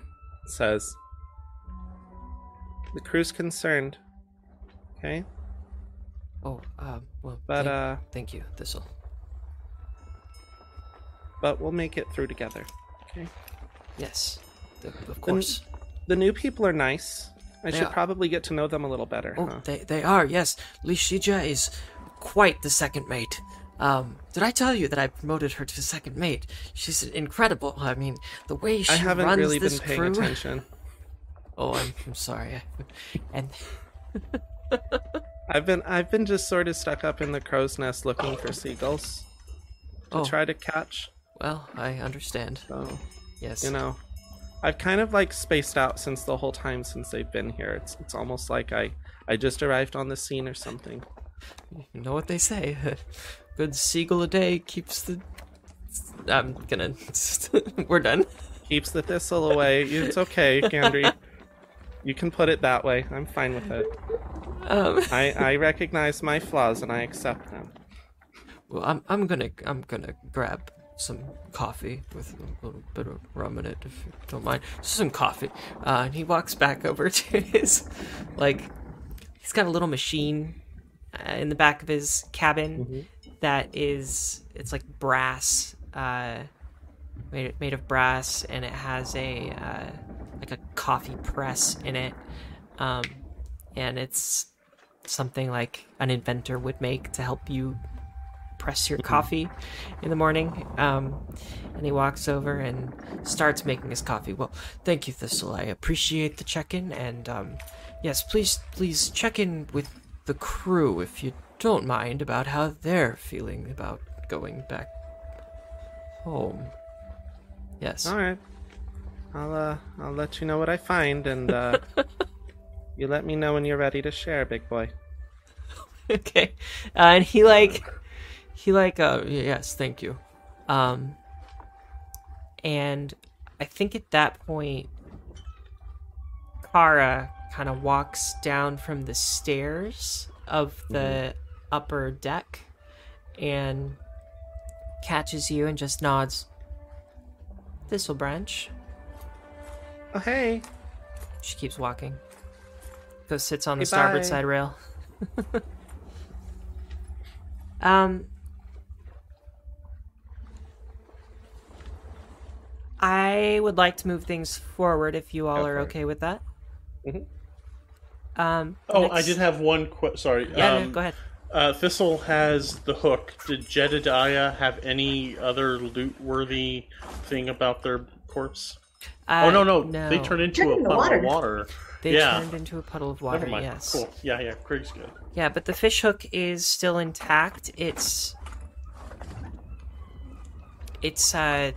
says, "The crew's concerned." Okay, Oh, um, well, but thank, uh, thank you, Thistle. But we'll make it through together. Okay. Yes, th- of course. The new people are nice. I They should are. probably get to know them a little better. Oh, huh? they they are. Yes, Lishija is quite the second mate. Um, did I tell you that I promoted her to second mate? She's incredible. I mean, the way she runs I haven't runs really been paying crew. attention. *laughs* Oh, I'm, I'm sorry. *laughs* And I've been I've been just sort of stuck up in the crow's nest looking for seagulls to Oh. try to catch. Well, I understand. So Yes. you know, I've kind of like spaced out since the whole time since they've been here. It's it's almost like I I just arrived on the scene or something. You know what they say. *laughs* Good seagull a day keeps the. I'm gonna. *laughs* We're done. Keeps the thistle away. It's okay, Gandry. *laughs* You can put it that way. I'm fine with it. Um, I, I recognize my flaws and I accept them. well, I'm I'm gonna I'm gonna grab some coffee with a little bit of rum in it, if you don't mind. Just some coffee. Uh, and he walks back over *laughs* to his, like, He's got a little machine uh, in the back of his cabin Mm-hmm. that is it's like brass uh made made of brass, and it has a uh, like a coffee press in it, um, and it's something like an inventor would make to help you press your coffee in the morning. Um, and he walks over and starts making his coffee. Well, thank you, Thistle. I appreciate the check-in, and um, yes, please, please check in with the crew if you don't mind about how they're feeling about going back home. Yes. All right. I'll uh I'll let you know what I find and uh *laughs* you let me know when you're ready to share, big boy. *laughs* okay. Uh, and he like *laughs* he like uh yes, thank you. Um and I think at that point Kara kind of walks down from the stairs of the upper deck and catches you and just nods. Thistle branch. Oh hey. She keeps walking. Goes sits on the starboard bye. side rail. *laughs* um I would like to move things forward if you all Go are for it. okay with that. Mhm. Um the Oh, I did have one. Que- sorry. Yeah, no, um, go ahead. Uh, Thistle has the hook. Did Jedediah have any other loot-worthy thing about their corpse? Uh, oh no, no, no. they turned into Turned a into puddle water. of water. They yeah. turned into a puddle of water, Never mind. yes. Cool. Yeah, yeah. Craig's good. Yeah, but the fish hook is still intact. It's it's uh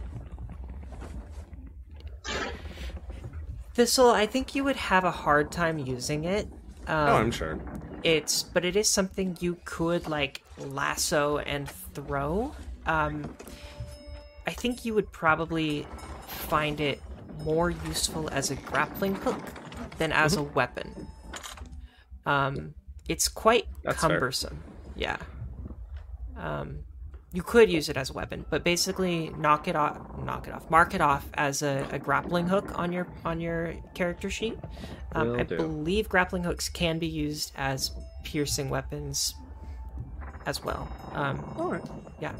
Thistle, I think you would have a hard time using it. Um, oh, I'm sure. It's but it is something you could like lasso and throw. Um I think you would probably find it more useful as a grappling hook than as a weapon. Um it's quite That's fair. cumbersome. Yeah. Um you could use it as a weapon, but basically knock it off knock it off. Mark it off as a, a grappling hook on your on your character sheet. Um, I do. believe grappling hooks can be used as piercing weapons as well. Um, All right. yeah.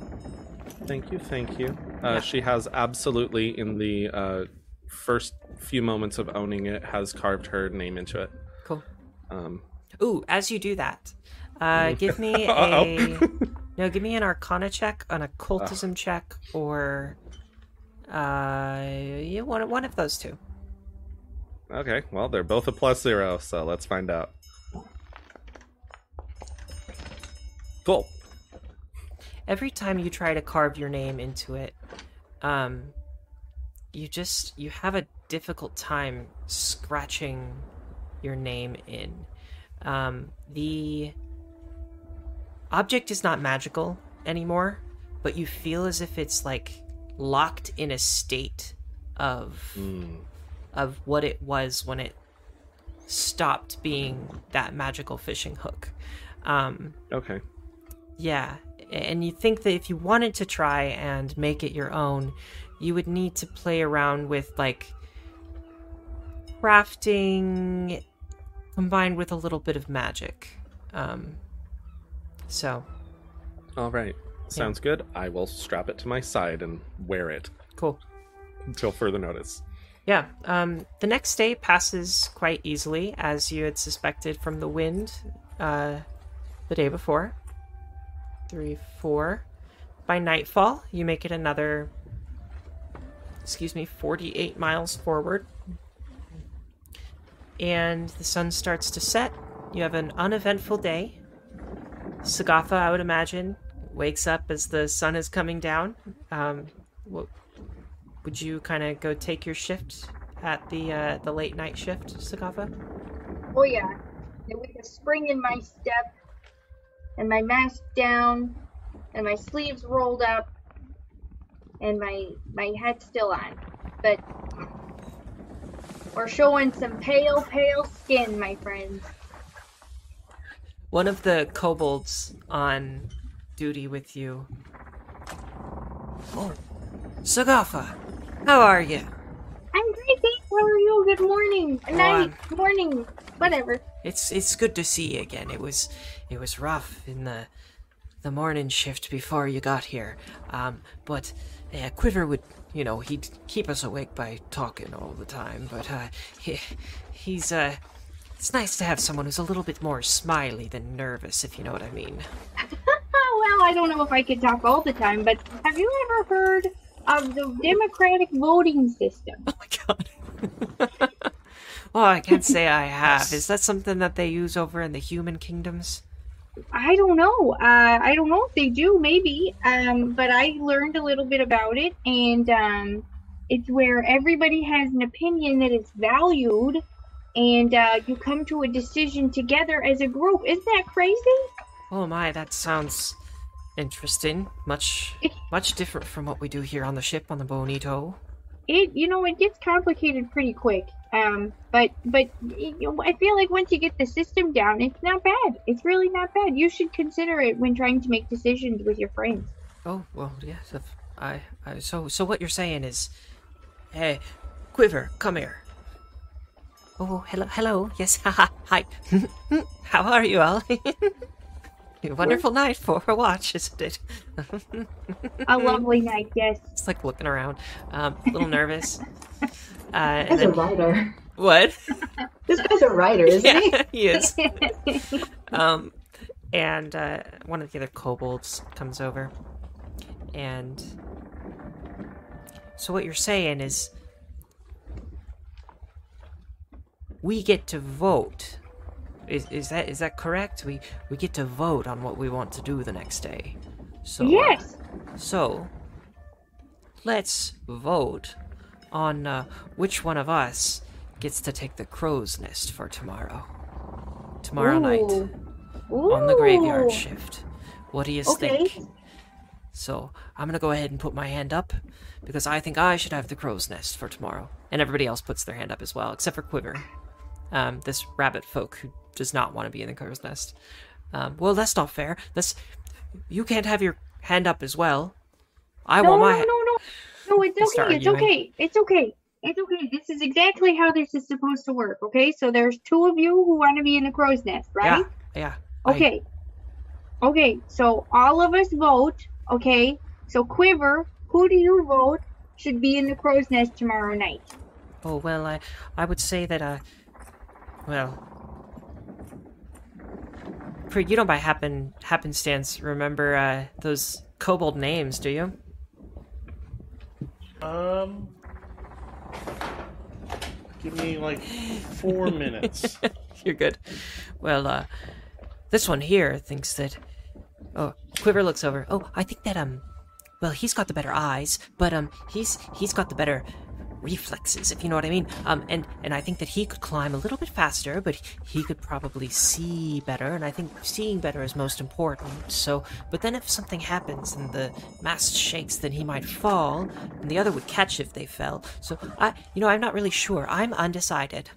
Thank you, thank you. Uh, Yeah. She has absolutely, in the uh, first few moments of owning it, has carved her name into it. Cool. Um, Ooh, as you do that, uh, give me *laughs* Uh-oh. a no. Give me an Arcana check, an Occultism check, or uh, yeah, one one of those two. okay, well, they're both a plus zero, so let's find out. Cool. every time you try to carve your name into it um you just you have a difficult time scratching your name in um the object is not magical anymore but you feel as if it's like locked in a state of Mm, of what it was when it stopped being that magical fishing hook um okay. yeah, and you think that if you wanted to try and make it your own, you would need to play around with like crafting combined with a little bit of magic. Um, so All right. Sounds good. I will strap it to my side and wear it cool. until further notice. Yeah. Um, the next day passes quite easily, as you had suspected from the wind uh, the day before. Three, four. By nightfall, you make it another, excuse me, 48 miles forward. And the sun starts to set. You have an uneventful day. Sagafa, I would imagine, wakes up as the sun is coming down. Um, what, would you kind of go take your shift at the uh, the late night shift, Sagafa? Oh yeah. And with a spring in my step, and my mask down, and my sleeves rolled up, and my my head still on, but we're showing some pale, pale skin, my friends. One of the kobolds on duty with you. Oh, Sagafa, how are you? I'm great, thanks. How are you? Good morning, night, morning, whatever. It's it's good to see you again. It was it was rough in the the morning shift before you got here, um, but yeah, Quiver would, you know, he'd keep us awake by talking all the time, but uh, he, he's uh, it's nice to have someone who's a little bit more smiley than nervous, if you know what I mean. *laughs* Well, I don't know if I could talk all the time, but have you ever heard of the democratic voting system? *laughs* Oh my god. *laughs* well, I can't say I have. Is that something that they use over in the human kingdoms? I don't know. Uh, I don't know if they do, maybe. Um, but I learned a little bit about it, and um, it's where everybody has an opinion that is valued, and uh, you come to a decision together as a group. Isn't that crazy? Oh my, that sounds interesting. Much, much different from what we do here on the ship on the Bonito. It, you know, it gets complicated pretty quick. Um, but but you know, I feel like once you get the system down, it's not bad. It's really not bad. You should consider it when trying to make decisions with your friends. Oh well, yes. I, I, so so what you're saying is, hey, Quiver, come here. Oh, hello, hello. Yes, *laughs* haha, hi. *laughs* How are you all? *laughs* A wonderful night for a watch, isn't it? A lovely night, yes. It's like looking around, um, a little nervous. Uh, and guy's a writer. what? This guy's a writer, isn't yeah, he? he is. Um, and uh, one of the other kobolds comes over, and so what you're saying is we get to vote. Is is that is that correct? We we get to vote on what we want to do the next day. So uh, yes. so let's vote on uh, which one of us gets to take the crow's nest for tomorrow. Tomorrow night Ooh. on the graveyard shift. What do you Okay. think? So I'm gonna go ahead and put my hand up because I think I should have the crow's nest for tomorrow. And everybody else puts their hand up as well, except for Quiver, um, this rabbit folk who does not want to be in the crow's nest. Um, well, that's not fair. That's you can't have your hand up as well. I No, want no, my. no, ha- no. No, it's okay. It's okay. It's okay. It's okay. This is exactly how this is supposed to work. Okay, so there's two of you who want to be in the crow's nest, right? Yeah, yeah. I- Okay. Okay, so all of us vote, okay? So Quiver, who do you vote should be in the crow's nest tomorrow night? Oh well, I I would say that uh, well, for you don't by happen happenstance remember uh those kobold names, do you? Um, give me like four *laughs* minutes. You're good. Well, uh, this one here thinks that. Oh, Quiver looks over. Oh, I think that um, well, he's got the better eyes, but um, he's he's got the better reflexes, if you know what I mean. Um, and and I think that he could climb a little bit faster, but he could probably see better, and I think seeing better is most important. So, but then if something happens and the mast shakes, then he might fall, and the other would catch if they fell. So I, you know, I'm not really sure. I'm undecided.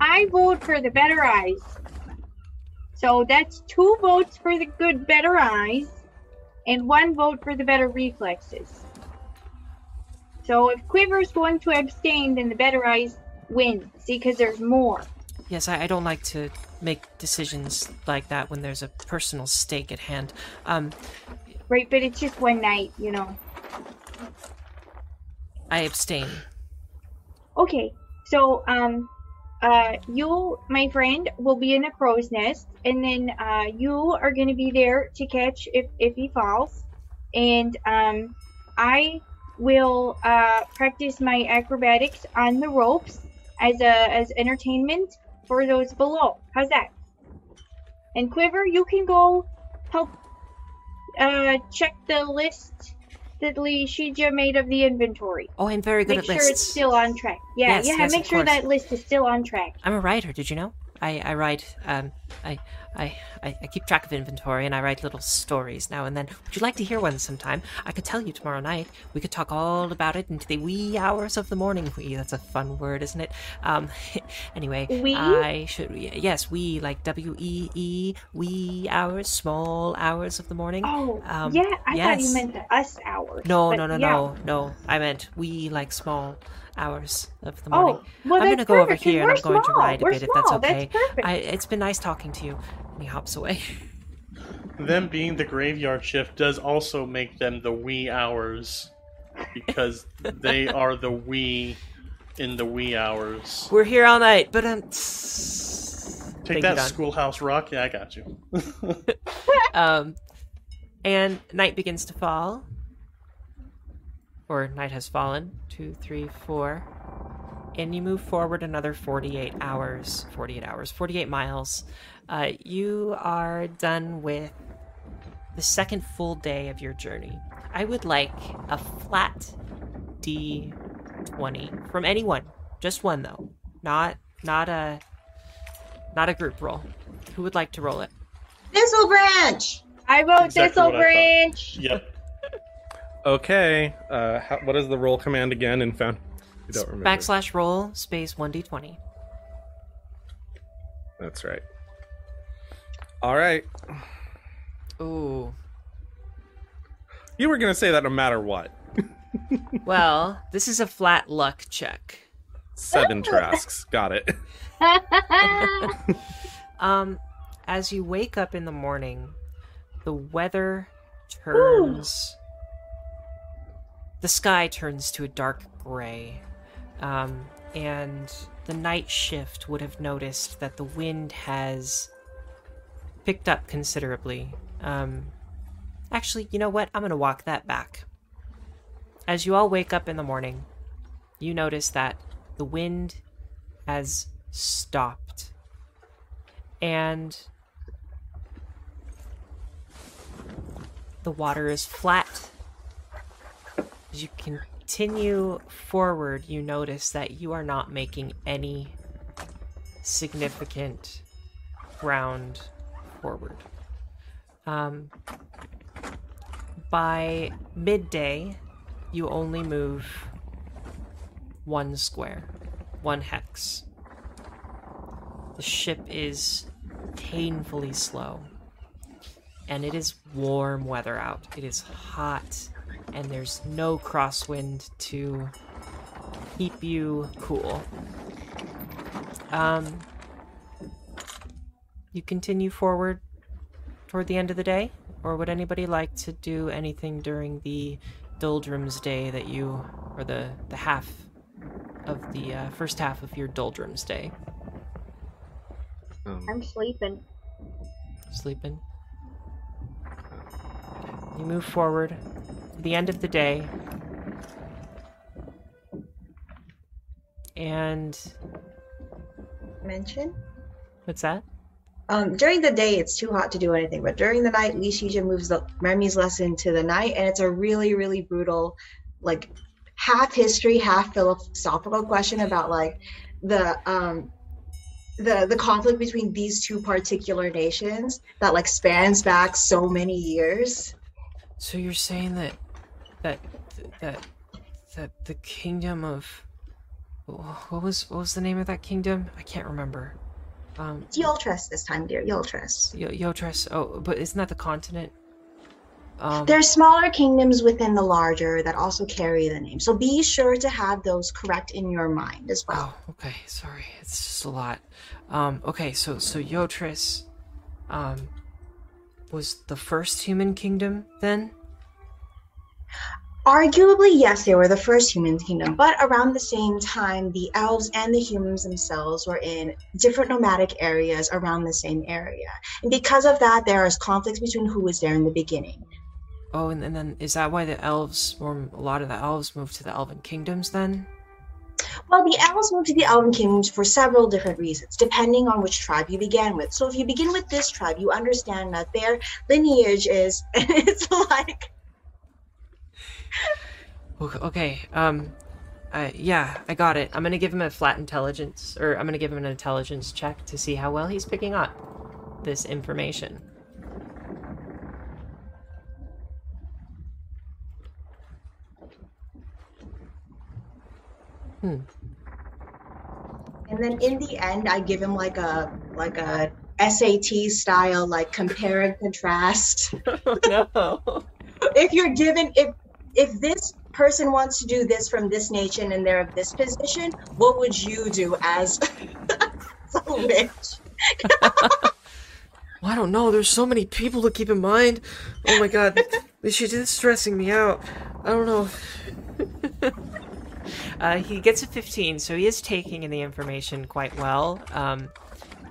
I vote for the better eyes. So that's two votes for the good better eyes and one vote for the better reflexes. So if Quiver's going to abstain, then the better eyes win. See, because there's more. Yes, I, I don't like to make decisions like that when there's a personal stake at hand. Um, Right, but it's just one night, you know. I abstain. Okay, so um, uh, you, my friend, will be in a crow's nest, and then uh, you are going to be there to catch if if he falls, and um, I will uh practice my acrobatics on the ropes as a as entertainment for those below. How's that? And Quiver, you can go help uh check the list that Lishija made of the inventory. Oh, I'm very good Make at sure lists. Make sure it's still on track. Yeah, Yes, yeah. yes, make sure course. that list is still on track. I'm a writer. Did you know? I I write. Um, I I I keep track of inventory and I write little stories now and then. Would you like to hear one sometime? I could tell you tomorrow night. We could talk all about it into the wee hours of the morning. Wee. That's a fun word, isn't it? Um. *laughs* anyway, Wee? I should. Yes, we like W E E wee hours, small hours of the morning. Oh, Um, yeah. I thought yes. you meant the us hours. No, no, no, yeah. no, no. I meant we like small hours of the morning. Oh, well, I'm that's gonna go over here and we're I'm going to ride a We're bit if that's okay. That's perfect. I, it's been nice talking to you. And he hops away. *laughs* them being the graveyard shift does also make them the wee hours because *laughs* they are the wee in the wee hours. We're here all night, but um. Take that, Schoolhouse Rock. Yeah, I got you. *laughs* um, and night begins to fall, or night has fallen. Two, three, four, and you move forward another forty-eight hours. Forty-eight hours. Forty-eight miles. Uh, you are done with the second full day of your journey. I would like a flat D20 from anyone. Just one though. Not not a not a group roll. Who would like to roll it? Thistle branch. I vote Exactly Thistle what I. Branch. yep. Okay. Uh, how, what is the roll command again? And found. I don't remember. Backslash roll space 1d20. That's right. All right. Ooh. You were gonna say that no matter what. *laughs* Well, this is a flat luck check. Seven Trasks. Got it. *laughs* Um, as you wake up in the morning, the weather turns. The sky turns to a dark gray. Um, and the night shift would have noticed that the wind has picked up considerably. Um, actually, you know what? I'm going to walk that back. As you all wake up in the morning, you notice that the wind has stopped. And the water is flat. As you continue forward, you notice that you are not making any significant ground forward. Um, by midday, you only move one square, one hex. The ship is painfully slow. And it is warm weather out. It is hot, and there's no crosswind to keep you cool. Um, you continue forward toward the end of the day, or would anybody like to do anything during the doldrums day that you, or the the half of the uh, first half of your doldrums day? Um, I'm sleeping. sleeping. You move forward to the end of the day. And Mention. what's that? Um, during the day, it's too hot to do anything, but during the night, Lishija moves the Remy's lesson to the night, and it's a really, really brutal, like half history, half philosophical question about like the um the the conflict between these two particular nations that like spans back so many years. So you're saying that that that that the kingdom of what was what was the name of that kingdom? I can't remember. Um, It's Yoltres this time, dear Yoltres. Yo- Yotres. Oh, but isn't that the continent? Um, There are smaller kingdoms within the larger that also carry the name, so be sure to have those correct in your mind as well. Oh, okay. Sorry, it's just a lot. Um, okay, so so Yotris, um, was the first human kingdom then? Arguably, yes, they were the first human kingdom, but around the same time, the elves and the humans themselves were in different nomadic areas around the same area. And because of that, there is conflicts between who was there in the beginning. Oh, and, and then is that why the elves, or a lot of the elves, moved to the elven kingdoms then? Well, the elves moved to the elven kingdoms for several different reasons, depending on which tribe you began with. So if you begin with this tribe, you understand that their lineage is, *laughs* it's like, Okay. Um, uh, yeah, I got it. I'm gonna give him a flat intelligence, or I'm gonna give him an intelligence check to see how well he's picking up this information. Hmm. and then in the end, I give him like a, like a SAT style, like compare and contrast. *laughs* Oh no. *laughs* if you're given if if this person wants to do this from this nation and they're of this position, what would you do as *laughs* a witch? *laughs* Well, I don't know. There's so many people to keep in mind. Oh my god, this is stressing me out. I don't know. *laughs* uh, he gets a 15, so he is taking in the information quite well, um,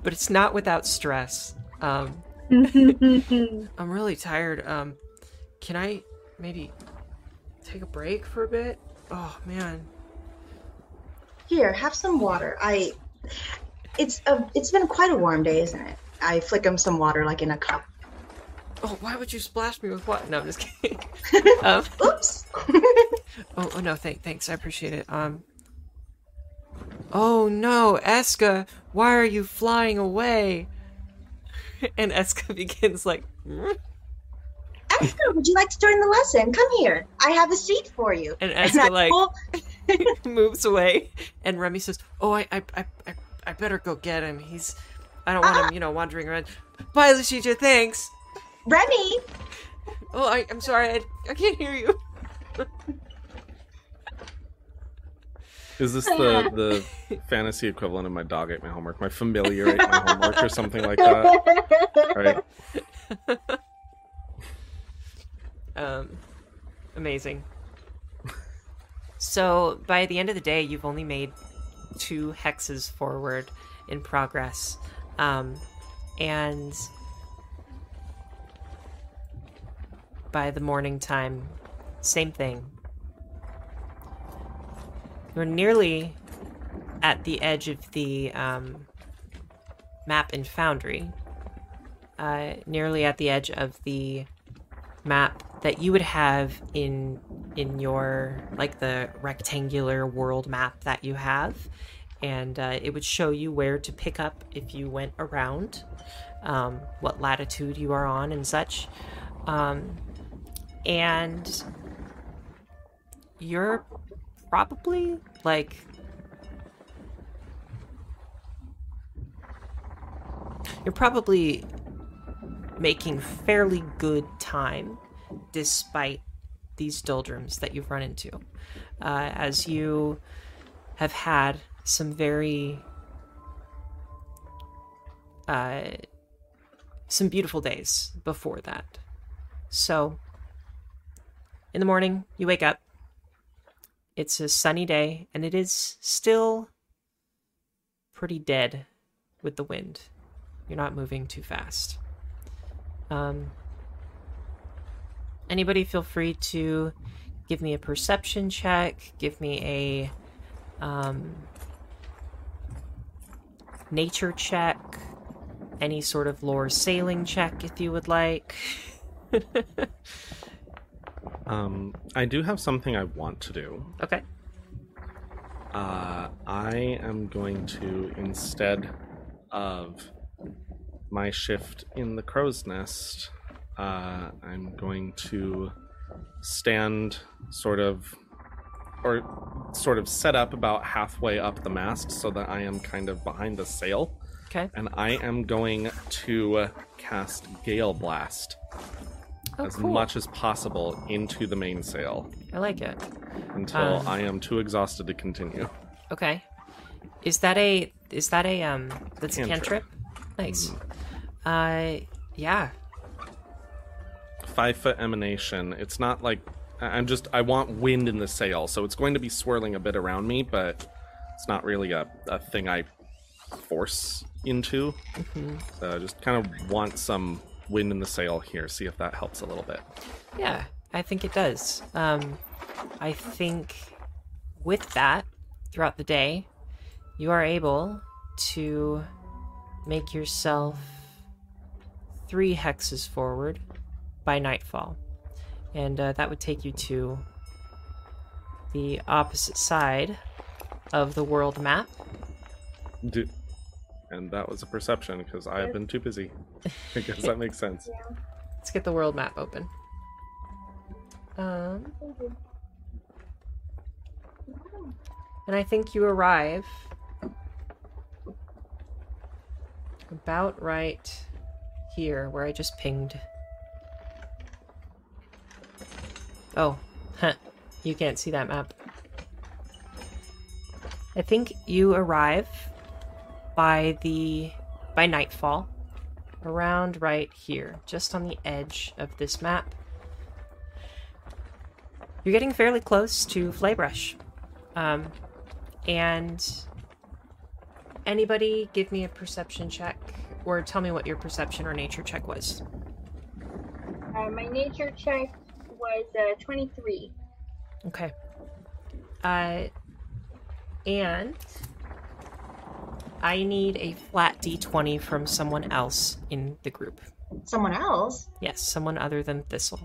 but it's not without stress. Um, I'm really tired. Um, can I maybe take a break for a bit? Oh man. Here, have some water. I. It's a. It's been quite a warm day, isn't it? I flick him some water, like in a cup. Oh, why would you splash me with what? No, I'm just kidding. *laughs* um, Oops. *laughs* oh, oh no, thank, thanks. I appreciate it. Um. Oh no, Eska, why are you flying away? *laughs* And Eska begins like? Esther, would you like to join the lesson? Come here. I have a seat for you. and And Eska like pull- *laughs* moves away, and Remy says, "Oh, I, I, I, I, I better go get him. He's, I don't want him, ah. you know, wandering around." Bye, Lucia. Thanks. Remy, Oh, I, I'm sorry. I, I can't hear you. Is this the the fantasy equivalent of my dog ate my homework? My familiar ate my homework or something like that? *laughs* Right? Um, amazing. So by the end of the day, you've only made two hexes forward in progress, um, and by the morning time, same thing. You're nearly at the edge of the um, map in Foundry, uh, nearly at the edge of the map that you would have in in your like the rectangular world map that you have. And uh, it would show you where to pick up if you went around um, what latitude you are on and such. Um, and you're probably like you're probably making fairly good time despite these doldrums that you've run into uh, as you have had some very uh, some beautiful days before that. So in the morning you wake up. It's a sunny day and it is still pretty dead with the wind. You're not moving too fast. Um, anybody feel free to give me a perception check, give me a um, nature check, any sort of lore sailing check if you would like. *laughs* Um, I do have something I want to do. okay. Uh, I am going to instead of my shift in the crow's nest, uh, I'm going to stand sort of or sort of set up about halfway up the mast so that I am kind of behind the sail. Okay. And I am going to cast Gale Blast Oh, as cool. much as possible into the mainsail I like it. until Um, I am too exhausted to continue. Okay. Is that a is that a um that's a Cantrip. cantrip? Nice. Uh yeah. Five foot emanation. It's not like I'm just I want wind in the sail, so it's going to be swirling a bit around me, but it's not really a, a thing I force into. So I just kind of want some wind in the sail here. See if that helps a little bit. Yeah, I think it does. Um, I think with that, throughout the day, you are able to make yourself three hexes forward by nightfall. And uh, that would take you to the opposite side of the world map. Do, and that was a perception because I have been too busy. *laughs* I guess that makes sense. Let's get the world map open. Um, and I think you arrive about right here where I just pinged. Oh, huh. You can't see that map. I think you arrive by the by nightfall around right here, just on the edge of this map. you're getting fairly close to Flaebrush. Um, and anybody give me a perception check or tell me what your perception or nature check was. Uh, my nature check was uh, 23. Okay. Uh, and I need a flat d20 from someone else in the group. Someone else? Yes, someone other than Thistle.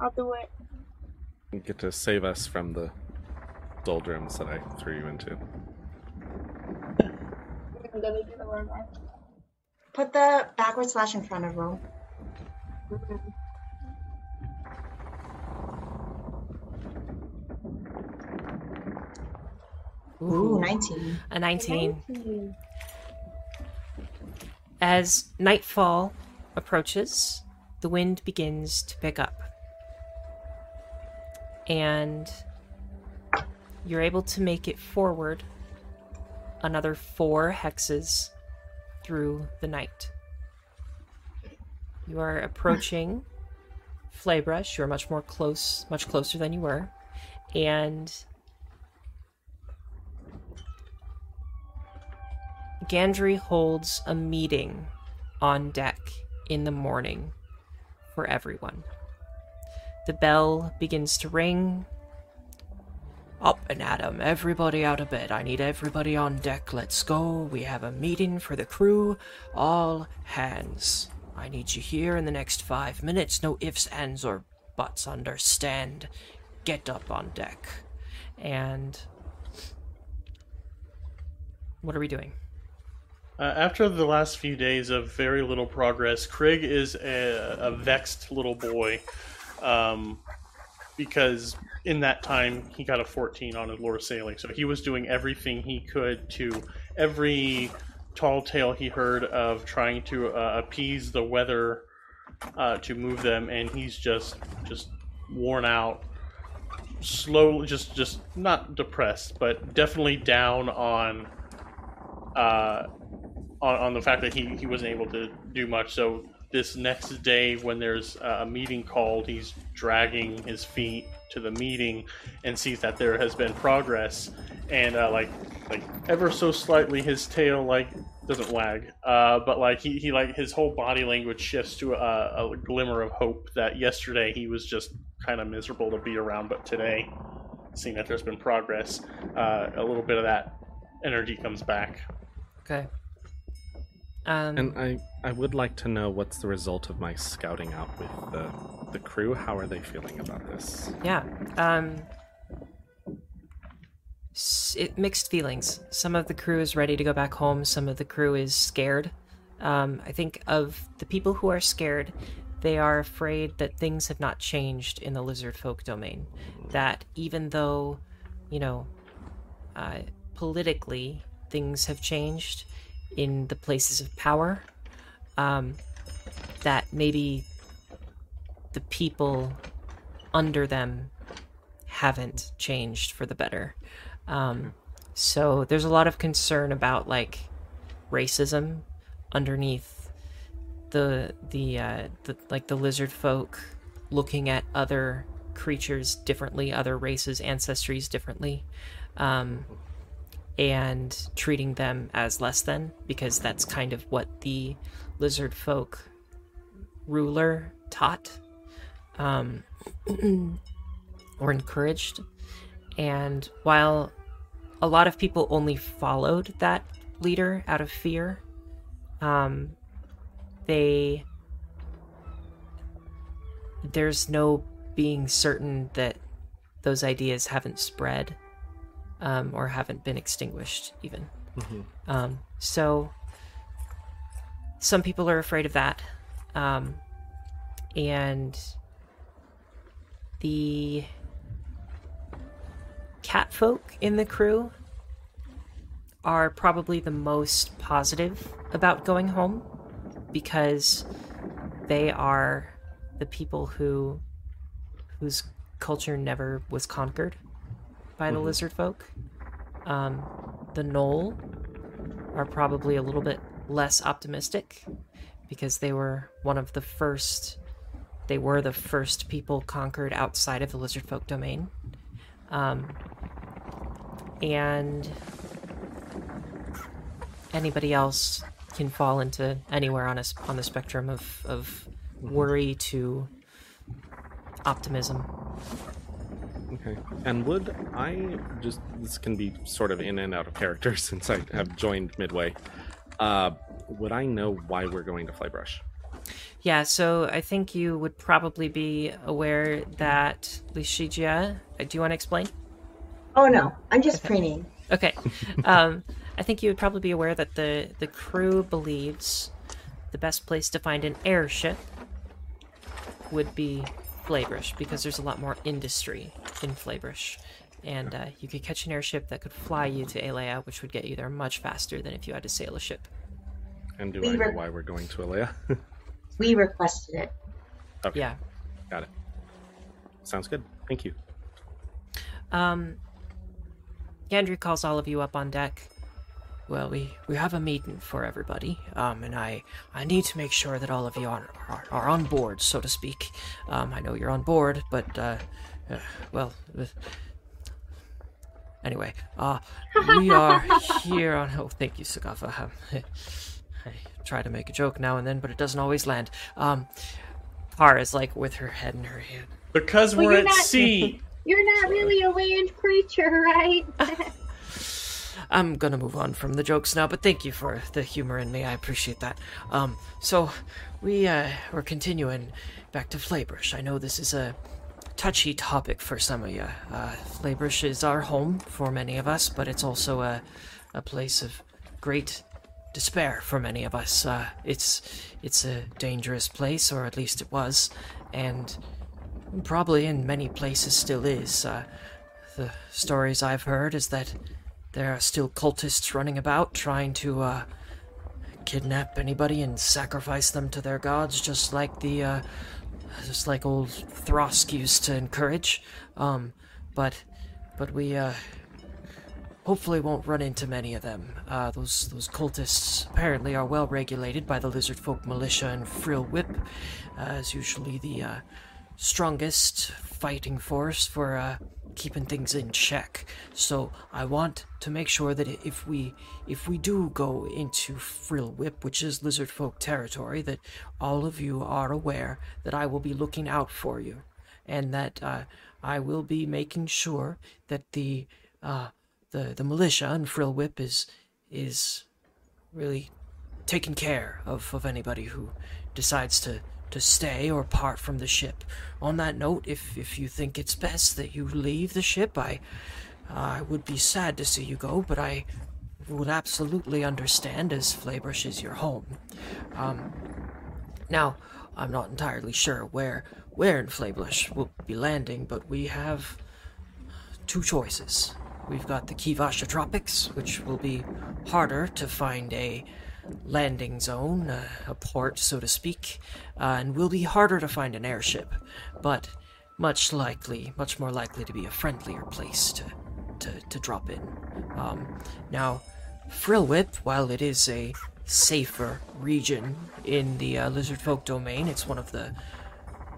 I'll do it. You get to save us from the doldrums that I threw you into. I'm gonna do the wrong one. Put the backward slash in front of roll. Ooh, 19. A 19. 19. As nightfall approaches, the wind begins to pick up. And you're able to make it forward another four hexes through the night. You are approaching *laughs* Flaebrush. You're much more close, much closer than you were. And Gandry holds a meeting on deck in the morning for everyone. The bell begins to ring. Up and at 'em, everybody out of bed. I need everybody on deck. Let's go. We have a meeting for the crew. All hands. I need you here in the next five minutes. No ifs, ands, or buts. Understand? Get up on deck. And. What are we doing? Uh, after the last few days of very little progress, Krieg is a, a vexed little boy um, because in that time he got a 14 on his lure sailing. So he was doing everything he could to every tall tale he heard of trying to uh, appease the weather uh, to move them, and he's just just worn out, slowly, just just not depressed, but definitely down on. Uh, on, on the fact that he, he wasn't able to do much. So this next day, when there's a meeting called, he's dragging his feet to the meeting and sees that there has been progress, and uh, like like ever so slightly, his tail like doesn't wag, uh, but like he, he like his whole body language shifts to a, a glimmer of hope that yesterday he was just kind of miserable to be around, but today, seeing that there's been progress, uh, a little bit of that energy comes back. Okay. Um, And I, I would like to know what's the result of my scouting out with the the crew. How are they feeling about this? Yeah. Um, it, mixed feelings. Some of the crew is ready to go back home. Some of the crew is scared. Um, I think of the people who are scared, they are afraid that things have not changed in the lizard folk domain. That even though, you know, uh, politically things have changed in the places of power, um, that maybe the people under them haven't changed for the better. Um, so there's a lot of concern about like racism underneath the the uh, the like the lizard folk looking at other creatures differently, other races, ancestries differently, um, and treating them as less than because that's kind of what the lizard folk ruler taught um, *clears throat* or encouraged. And while a lot of people only followed that leader out of fear, um, they there's no being certain that those ideas haven't spread um, or haven't been extinguished even. Um, so some people are afraid of that. Um, and the cat folk in the crew are probably the most positive about going home because they are the people who whose culture never was conquered by the lizard folk. Um, the knoll are probably a little bit less optimistic because they were one of the first they were the first people conquered outside of the lizard folk domain. Um, and anybody else can fall into anywhere on a, on the spectrum of, of worry to optimism. Okay. And would I just this can be sort of in and out of character *laughs* since I have joined midway. Uh, would I know why we're going to Flaebrush? Yeah, so I think you would probably be aware that Lishija. uh, Do you want to explain? Oh no, I'm just preening. Okay. *laughs* um, I think you would probably be aware that the, the crew believes the best place to find an airship would be Flaebrush because there's a lot more industry in Flaebrush. And uh, you could catch an airship that could fly you to Alea, which would get you there much faster than if you had to sail a ship. And do We I know why we're going to Alea? *laughs* We requested it. okay. Yeah. Got it. Sounds good. Thank you. Um, Gandry calls all of you up on deck. Well, we, we have a meeting for everybody, um, and I, I need to make sure that all of you are, are, are on board, so to speak. Um, I know you're on board, but, uh, uh well, uh, anyway, uh, we are *laughs* here on. Oh, thank you, Sagafa. Um, *laughs* I try to make a joke now and then, but it doesn't always land. Um, Kara's like with her head in her hand. Because Well, we're you're at not- sea. *laughs* You're not really a land creature, right? I'm gonna move on from the jokes now, but thank you for the humor in me. I appreciate that. Um, so we uh, we're continuing back to Flaebrush. I know this is a touchy topic for some of you. Uh, Flaebrush is our home for many of us, but it's also a a place of great despair for many of us. Uh, it's it's a dangerous place, or at least it was, and probably in many places still is. Uh, the stories I've heard is that there are still cultists running about trying to uh, kidnap anybody and sacrifice them to their gods, just like the uh, just like old Throsk used to encourage. Um, but but we uh, hopefully won't run into many of them. Uh, those those cultists apparently are well regulated by the lizard folk militia and Frill Whip, uh, as usually the uh, strongest fighting force for uh, keeping things in check. So I want to make sure that if we if we do go into Frill Whip, which is lizard folk territory, that all of you are aware that I will be looking out for you, and that uh, I will be making sure that the uh, the the militia and Frill Whip is is really taking care of, of anybody who decides to, to stay or part from the ship. On that note, if, if you think it's best that you leave the ship, I I would be sad to see you go, but I would absolutely understand as Flaebrush is your home. Um, now, I'm not entirely sure where where in Flaebrush we'll be landing, but we have two choices. We've got the Kivasha Tropics, which will be harder to find a landing zone, uh, a port, so to speak, uh, and will be harder to find an airship, but much likely, much more likely to be a friendlier place to, to, to drop in. Um, now, Frillwhip, while it is a safer region in the uh, lizard folk domain, it's one of the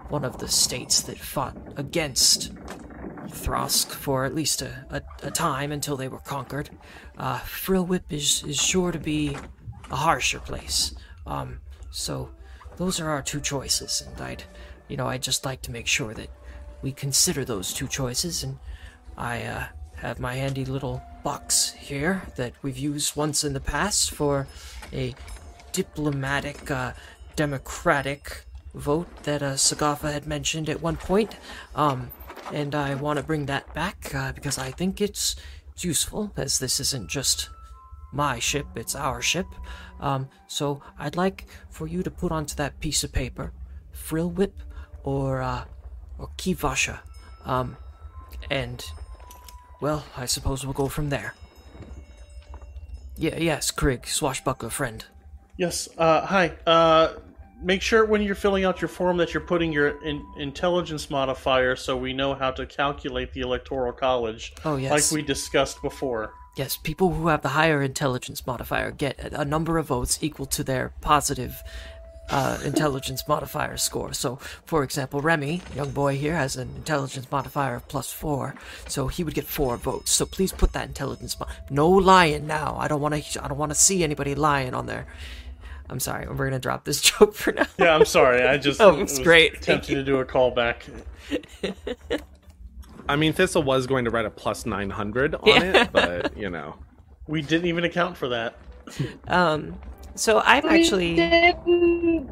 one of the states that fought against Throsk for at least a, a, a time until they were conquered. Uh, Frillwhip is, is sure to be a harsher place. Um, so those are our two choices, and I'd, you know, I'd just like to make sure that we consider those two choices, and I uh, have my handy little box here that we've used once in the past for a diplomatic, uh, democratic vote that uh, Sagafa had mentioned at one point. Um, and I want to bring that back uh, because I think it's, it's useful, as this isn't just my ship, it's our ship. Um, so I'd like for you to put onto that piece of paper Frill Whip or, uh, or Kivasha. Um, and, well, I suppose we'll go from there. Yeah, yes, Krieg, swashbuckler friend. Yes. Uh, hi. Uh, make sure when you're filling out your form that you're putting your in- intelligence modifier so we know how to calculate the electoral college. Oh, yes. Like we discussed before. Yes, people who have the higher intelligence modifier get a number of votes equal to their positive uh, intelligence modifier score. So, for example, Remy, young boy here, has an intelligence modifier of plus four, so he would get four votes. So please put that intelligence. Mo- no lying now. I don't want to. I don't want to see anybody lying on there. I'm sorry. We're gonna drop this *laughs* joke for now. Yeah, I'm sorry. I just Oh, it's was great. Thank Tempted to do a callback. *laughs* I mean, Thistle was going to write a plus 900 on Yeah. it, but, you know. We didn't even account for that. Um, so I'm actually no.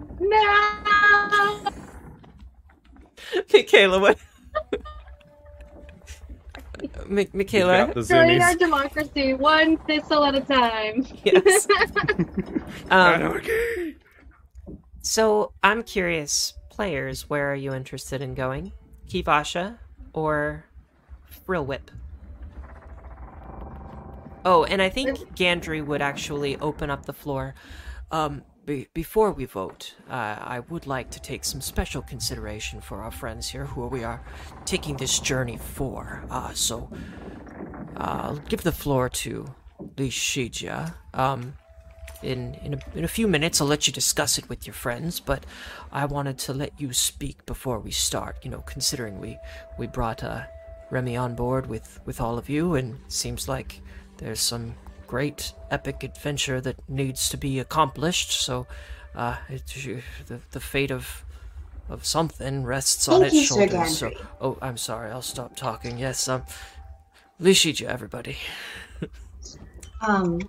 *laughs* Michaela. What? *laughs* Mi- You've Michaela. Destroying our democracy, one thistle at a time. Yes. *laughs* Um, so I'm curious, players, where are you interested in going? Kivasha or Frill Whip? Oh, and I think Gandry would actually open up the floor. Um, be- before we vote, uh, I would like to take some special consideration for our friends here who we are taking this journey for. Uh, so, uh, I'll give the floor to Lishija. Um, in in a, in a few minutes, I'll let you discuss it with your friends, but I wanted to let you speak before we start. You know, considering we we brought uh, Remy on board with with all of you, and seems like there's some great epic adventure that needs to be accomplished. So, uh, it's, the the fate of of something rests on its you, shoulders. So, oh, I'm sorry. I'll stop talking. Yes, um, Lishija, everybody. *laughs* Um.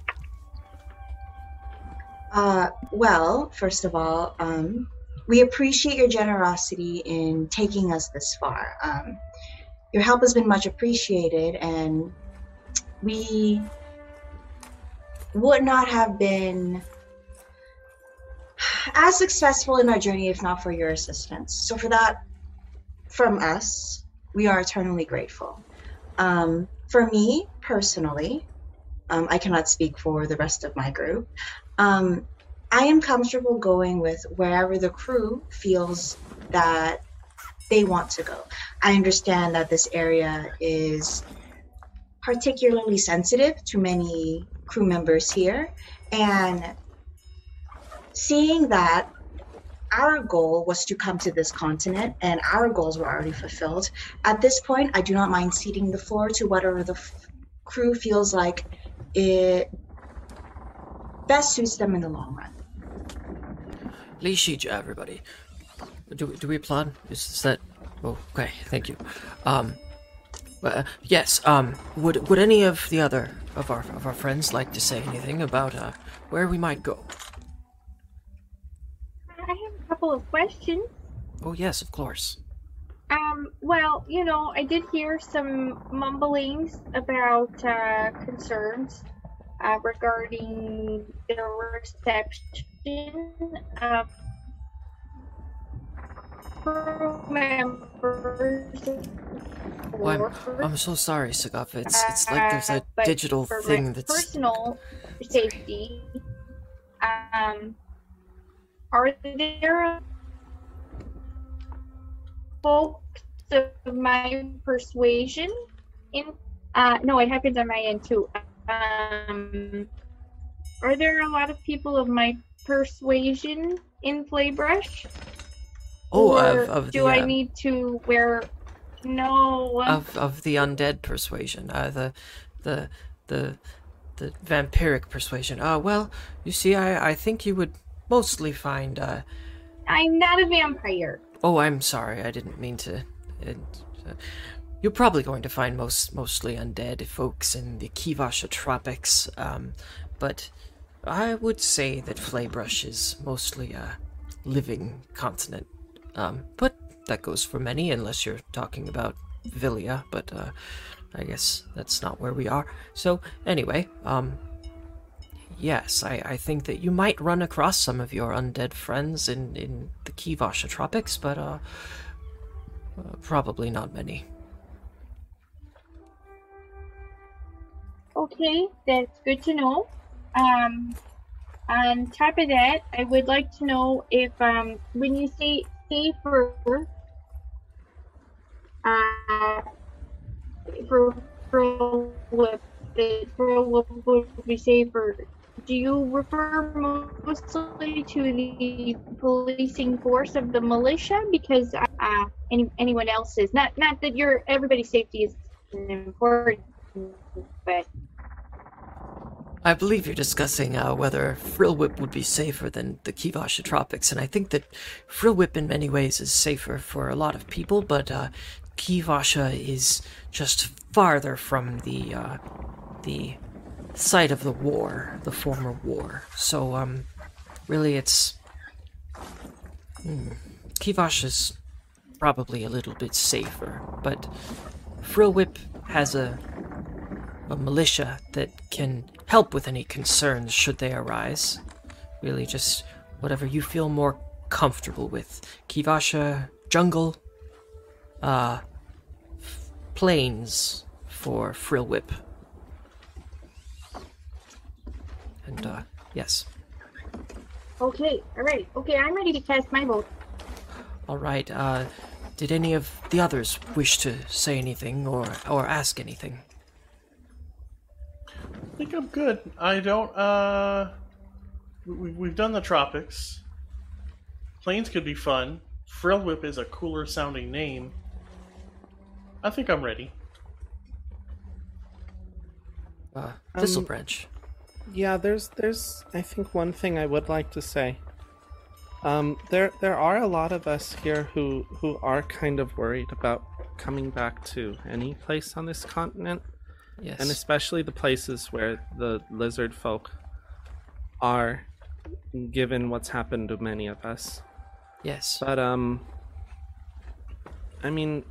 Uh, well, first of all, um, we appreciate your generosity in taking us this far. Um, your help has been much appreciated, and we would not have been as successful in our journey if not for your assistance. So, for that, from us, we are eternally grateful. Um, for me personally, um, I cannot speak for the rest of my group. Um, I am comfortable going with wherever the crew feels that they want to go. I understand that this area is particularly sensitive to many crew members here, and seeing that our goal was to come to this continent and our goals were already fulfilled. At this point, I do not mind ceding the floor to whatever the f- crew feels like it best suits them in the long run. Lishija, everybody. Do, do we applaud? Is, is that. Oh, okay, thank you. Um, uh, yes, um, would, would any of the other of our, of our friends like to say anything about, uh, where we might go? I have a couple of questions. Oh, yes, of course. Um, well, you know, I did hear some mumblings about uh, concerns uh, regarding the reception of members. Oh, I'm, I'm so sorry, Sagaf. It's, it's like there's a Uh, digital thing that's. personal safety. Um, are there folks of my persuasion in? Uh, no, it happens on my end too. Um, are there a lot of people of my persuasion in Flaebrush? Oh, of, of do the. I uh, need to wear? No. of of the undead persuasion, uh, the the the the vampiric persuasion. Uh, well, you see, I I think you would mostly find. Uh, I'm not a vampire. oh, I'm sorry, I didn't mean to. It, uh, you're probably going to find most mostly undead folks in the Kivasha tropics, um, but I would say that Flaebrush is mostly a living continent. Um, but that goes for many, unless you're talking about Villia. But uh, I guess that's not where we are. So anyway, um, yes, I, I think that you might run across some of your undead friends in in the Kivasha tropics, but uh, uh probably not many. Okay, that's good to know. Um, on top of that, I would like to know if um, when you say safer, uh, for for what for what would be safer, do you refer mostly to the policing force of the militia? Because uh, any, anyone else's, not not that your everybody's safety is important, but I believe you're discussing uh, whether Frillwhip would be safer than the Kivasha Tropics, and I think that Frillwhip in many ways is safer for a lot of people, but uh, Kivasha is just farther from the uh, the site of the war, the former war. So, um, really, it's hmm, Kivasha's probably a little bit safer, but Frillwhip has a a militia that can help with any concerns should they arise. Really, just whatever you feel more comfortable with. Kivasha, jungle, uh, f- plains for frill whip. And, uh, yes. okay, all right, okay, I'm ready to cast my vote. Alright, uh, did any of the others wish to say anything or, or ask anything? I think I'm good. I don't. Uh, we, we've done the tropics. Planes could be fun. Frill Whip is a cooler sounding name. I think I'm ready. Uh, Thistle Um, Branch. Yeah, there's there's I think one thing I would like to say. Um, there there are a lot of us here who who are kind of worried about coming back to any place on this continent, Yes. and especially the places where the lizard folk are, given what's happened to many of us. yes. But um, I mean,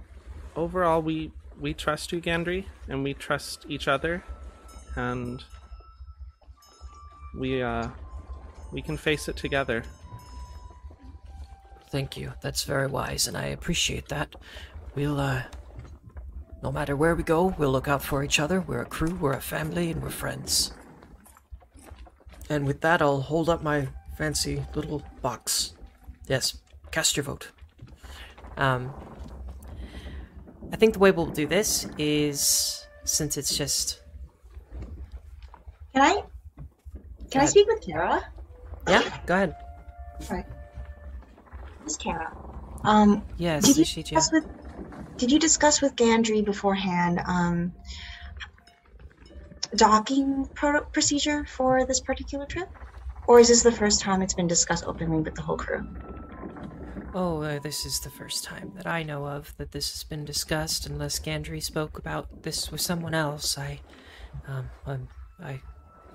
overall, we we trust you, Gandry, and we trust each other, and we uh we can face it together. Thank you. That's very wise, and I appreciate that. We'll, uh, no matter where we go, we'll look out for each other. We're a crew, we're a family, and we're friends. And with that, I'll hold up my fancy little box. Yes, cast your vote. Um, I think the way we'll do this is since it's just Can I? Can I speak with Kara? yeah. Go ahead. Right. Miss Kara. Um, Yes, did you Ishija. discuss with Did you discuss with Gandry beforehand um, docking pro- procedure for this particular trip, or is this the first time it's been discussed openly with the whole crew? Oh, uh, this is the first time that I know of that this has been discussed. Unless Gandry spoke about this with someone else, I, um, I,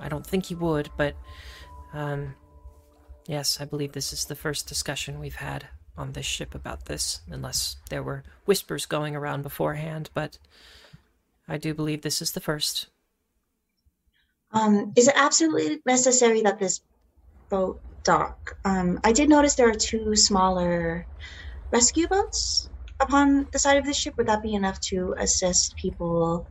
I don't think he would. But, um, yes, I believe this is the first discussion we've had on this ship about this. Unless there were whispers going around beforehand, but I do believe this is the first. Um, is it absolutely necessary that this boat dock? Um, I did notice there are two smaller rescue boats upon the side of the ship. Would that be enough to assist people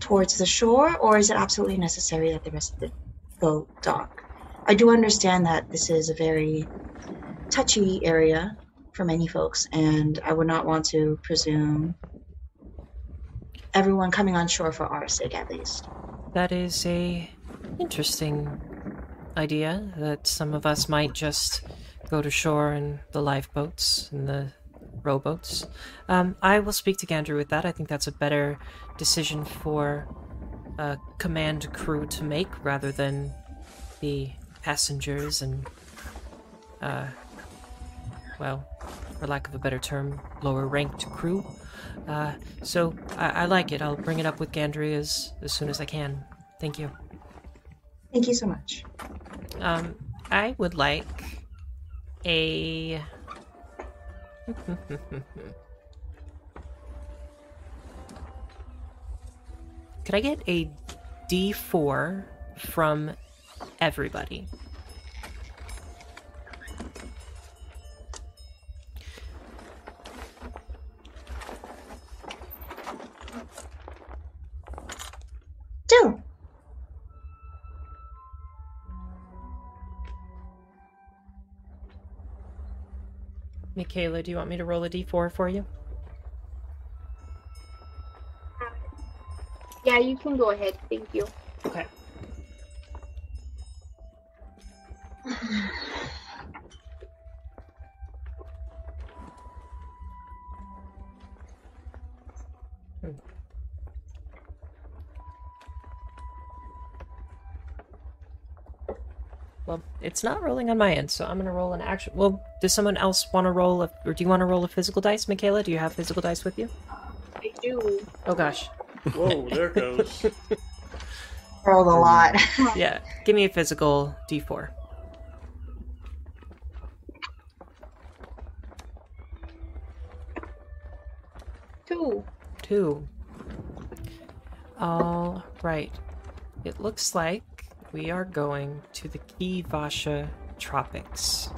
towards the shore, or is it absolutely necessary that the rest of the boat dock? I do understand that this is a very touchy area for many folks, and I would not want to presume everyone coming on shore for our sake, at least. That is a interesting idea that some of us might just go to shore in the lifeboats and the rowboats. Um, I will speak to Gandry with that. I think that's a better decision for a command crew to make rather than the passengers and, uh, well, for lack of a better term, lower ranked crew. Uh, so I, I like it. I'll bring it up with Gandry as, as soon as I can. Thank you. Thank you so much. Um, I would like a. *laughs* Could I get a D4 from everybody? Michaela, do you want me to roll a D4 for you? Yeah, you can go ahead. Thank you. Okay. It's not rolling on my end, so I'm gonna roll an action. Well, does someone else want to roll a, or do you want to roll a physical dice, Michaela? Do you have physical dice with you? I do. Oh gosh, Whoa, there goes. *laughs* Rolled a lot. *laughs* yeah. Give me a physical D4. Two. Two. All right. It looks like we are going to the Kivasha Tropics.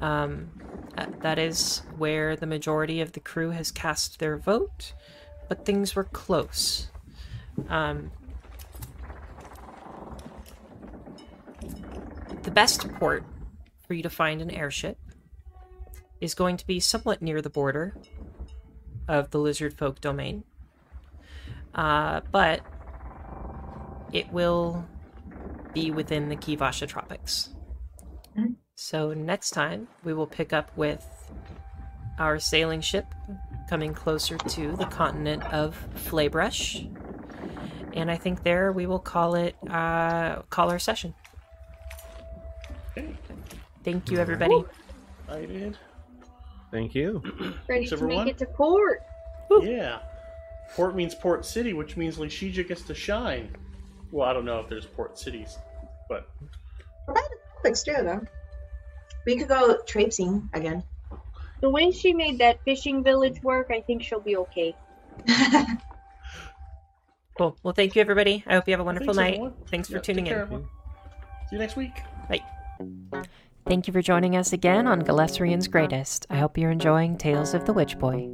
Um, uh, that is where the majority of the crew has cast their vote, but things were close. Um, the best port for you to find an airship is going to be somewhat near the border of the lizard folk domain. Uh, but it will be within the Kivasha tropics. So next time we will pick up with our sailing ship coming closer to the continent of Flaebrush. And I think there we will call it uh, call our session. Thank you everybody. I did. Thank you. *clears throat* Ready Thanks, to everyone. make it to port. Yeah. Port means Port City, which means Lishija gets to shine. Well, I don't know if there's port cities, but Quick too, though. We could go traipsing again. The way she made that fishing village work, I think she'll be okay. *laughs* Cool. Well, thank you everybody. I hope you have a wonderful thanks, night. everyone. Thanks for Yeah, tuning in. everyone. See you next week. Bye. Thank you for joining us again on Galesrian's Greatest. I hope you're enjoying Tales of the Witch Boy.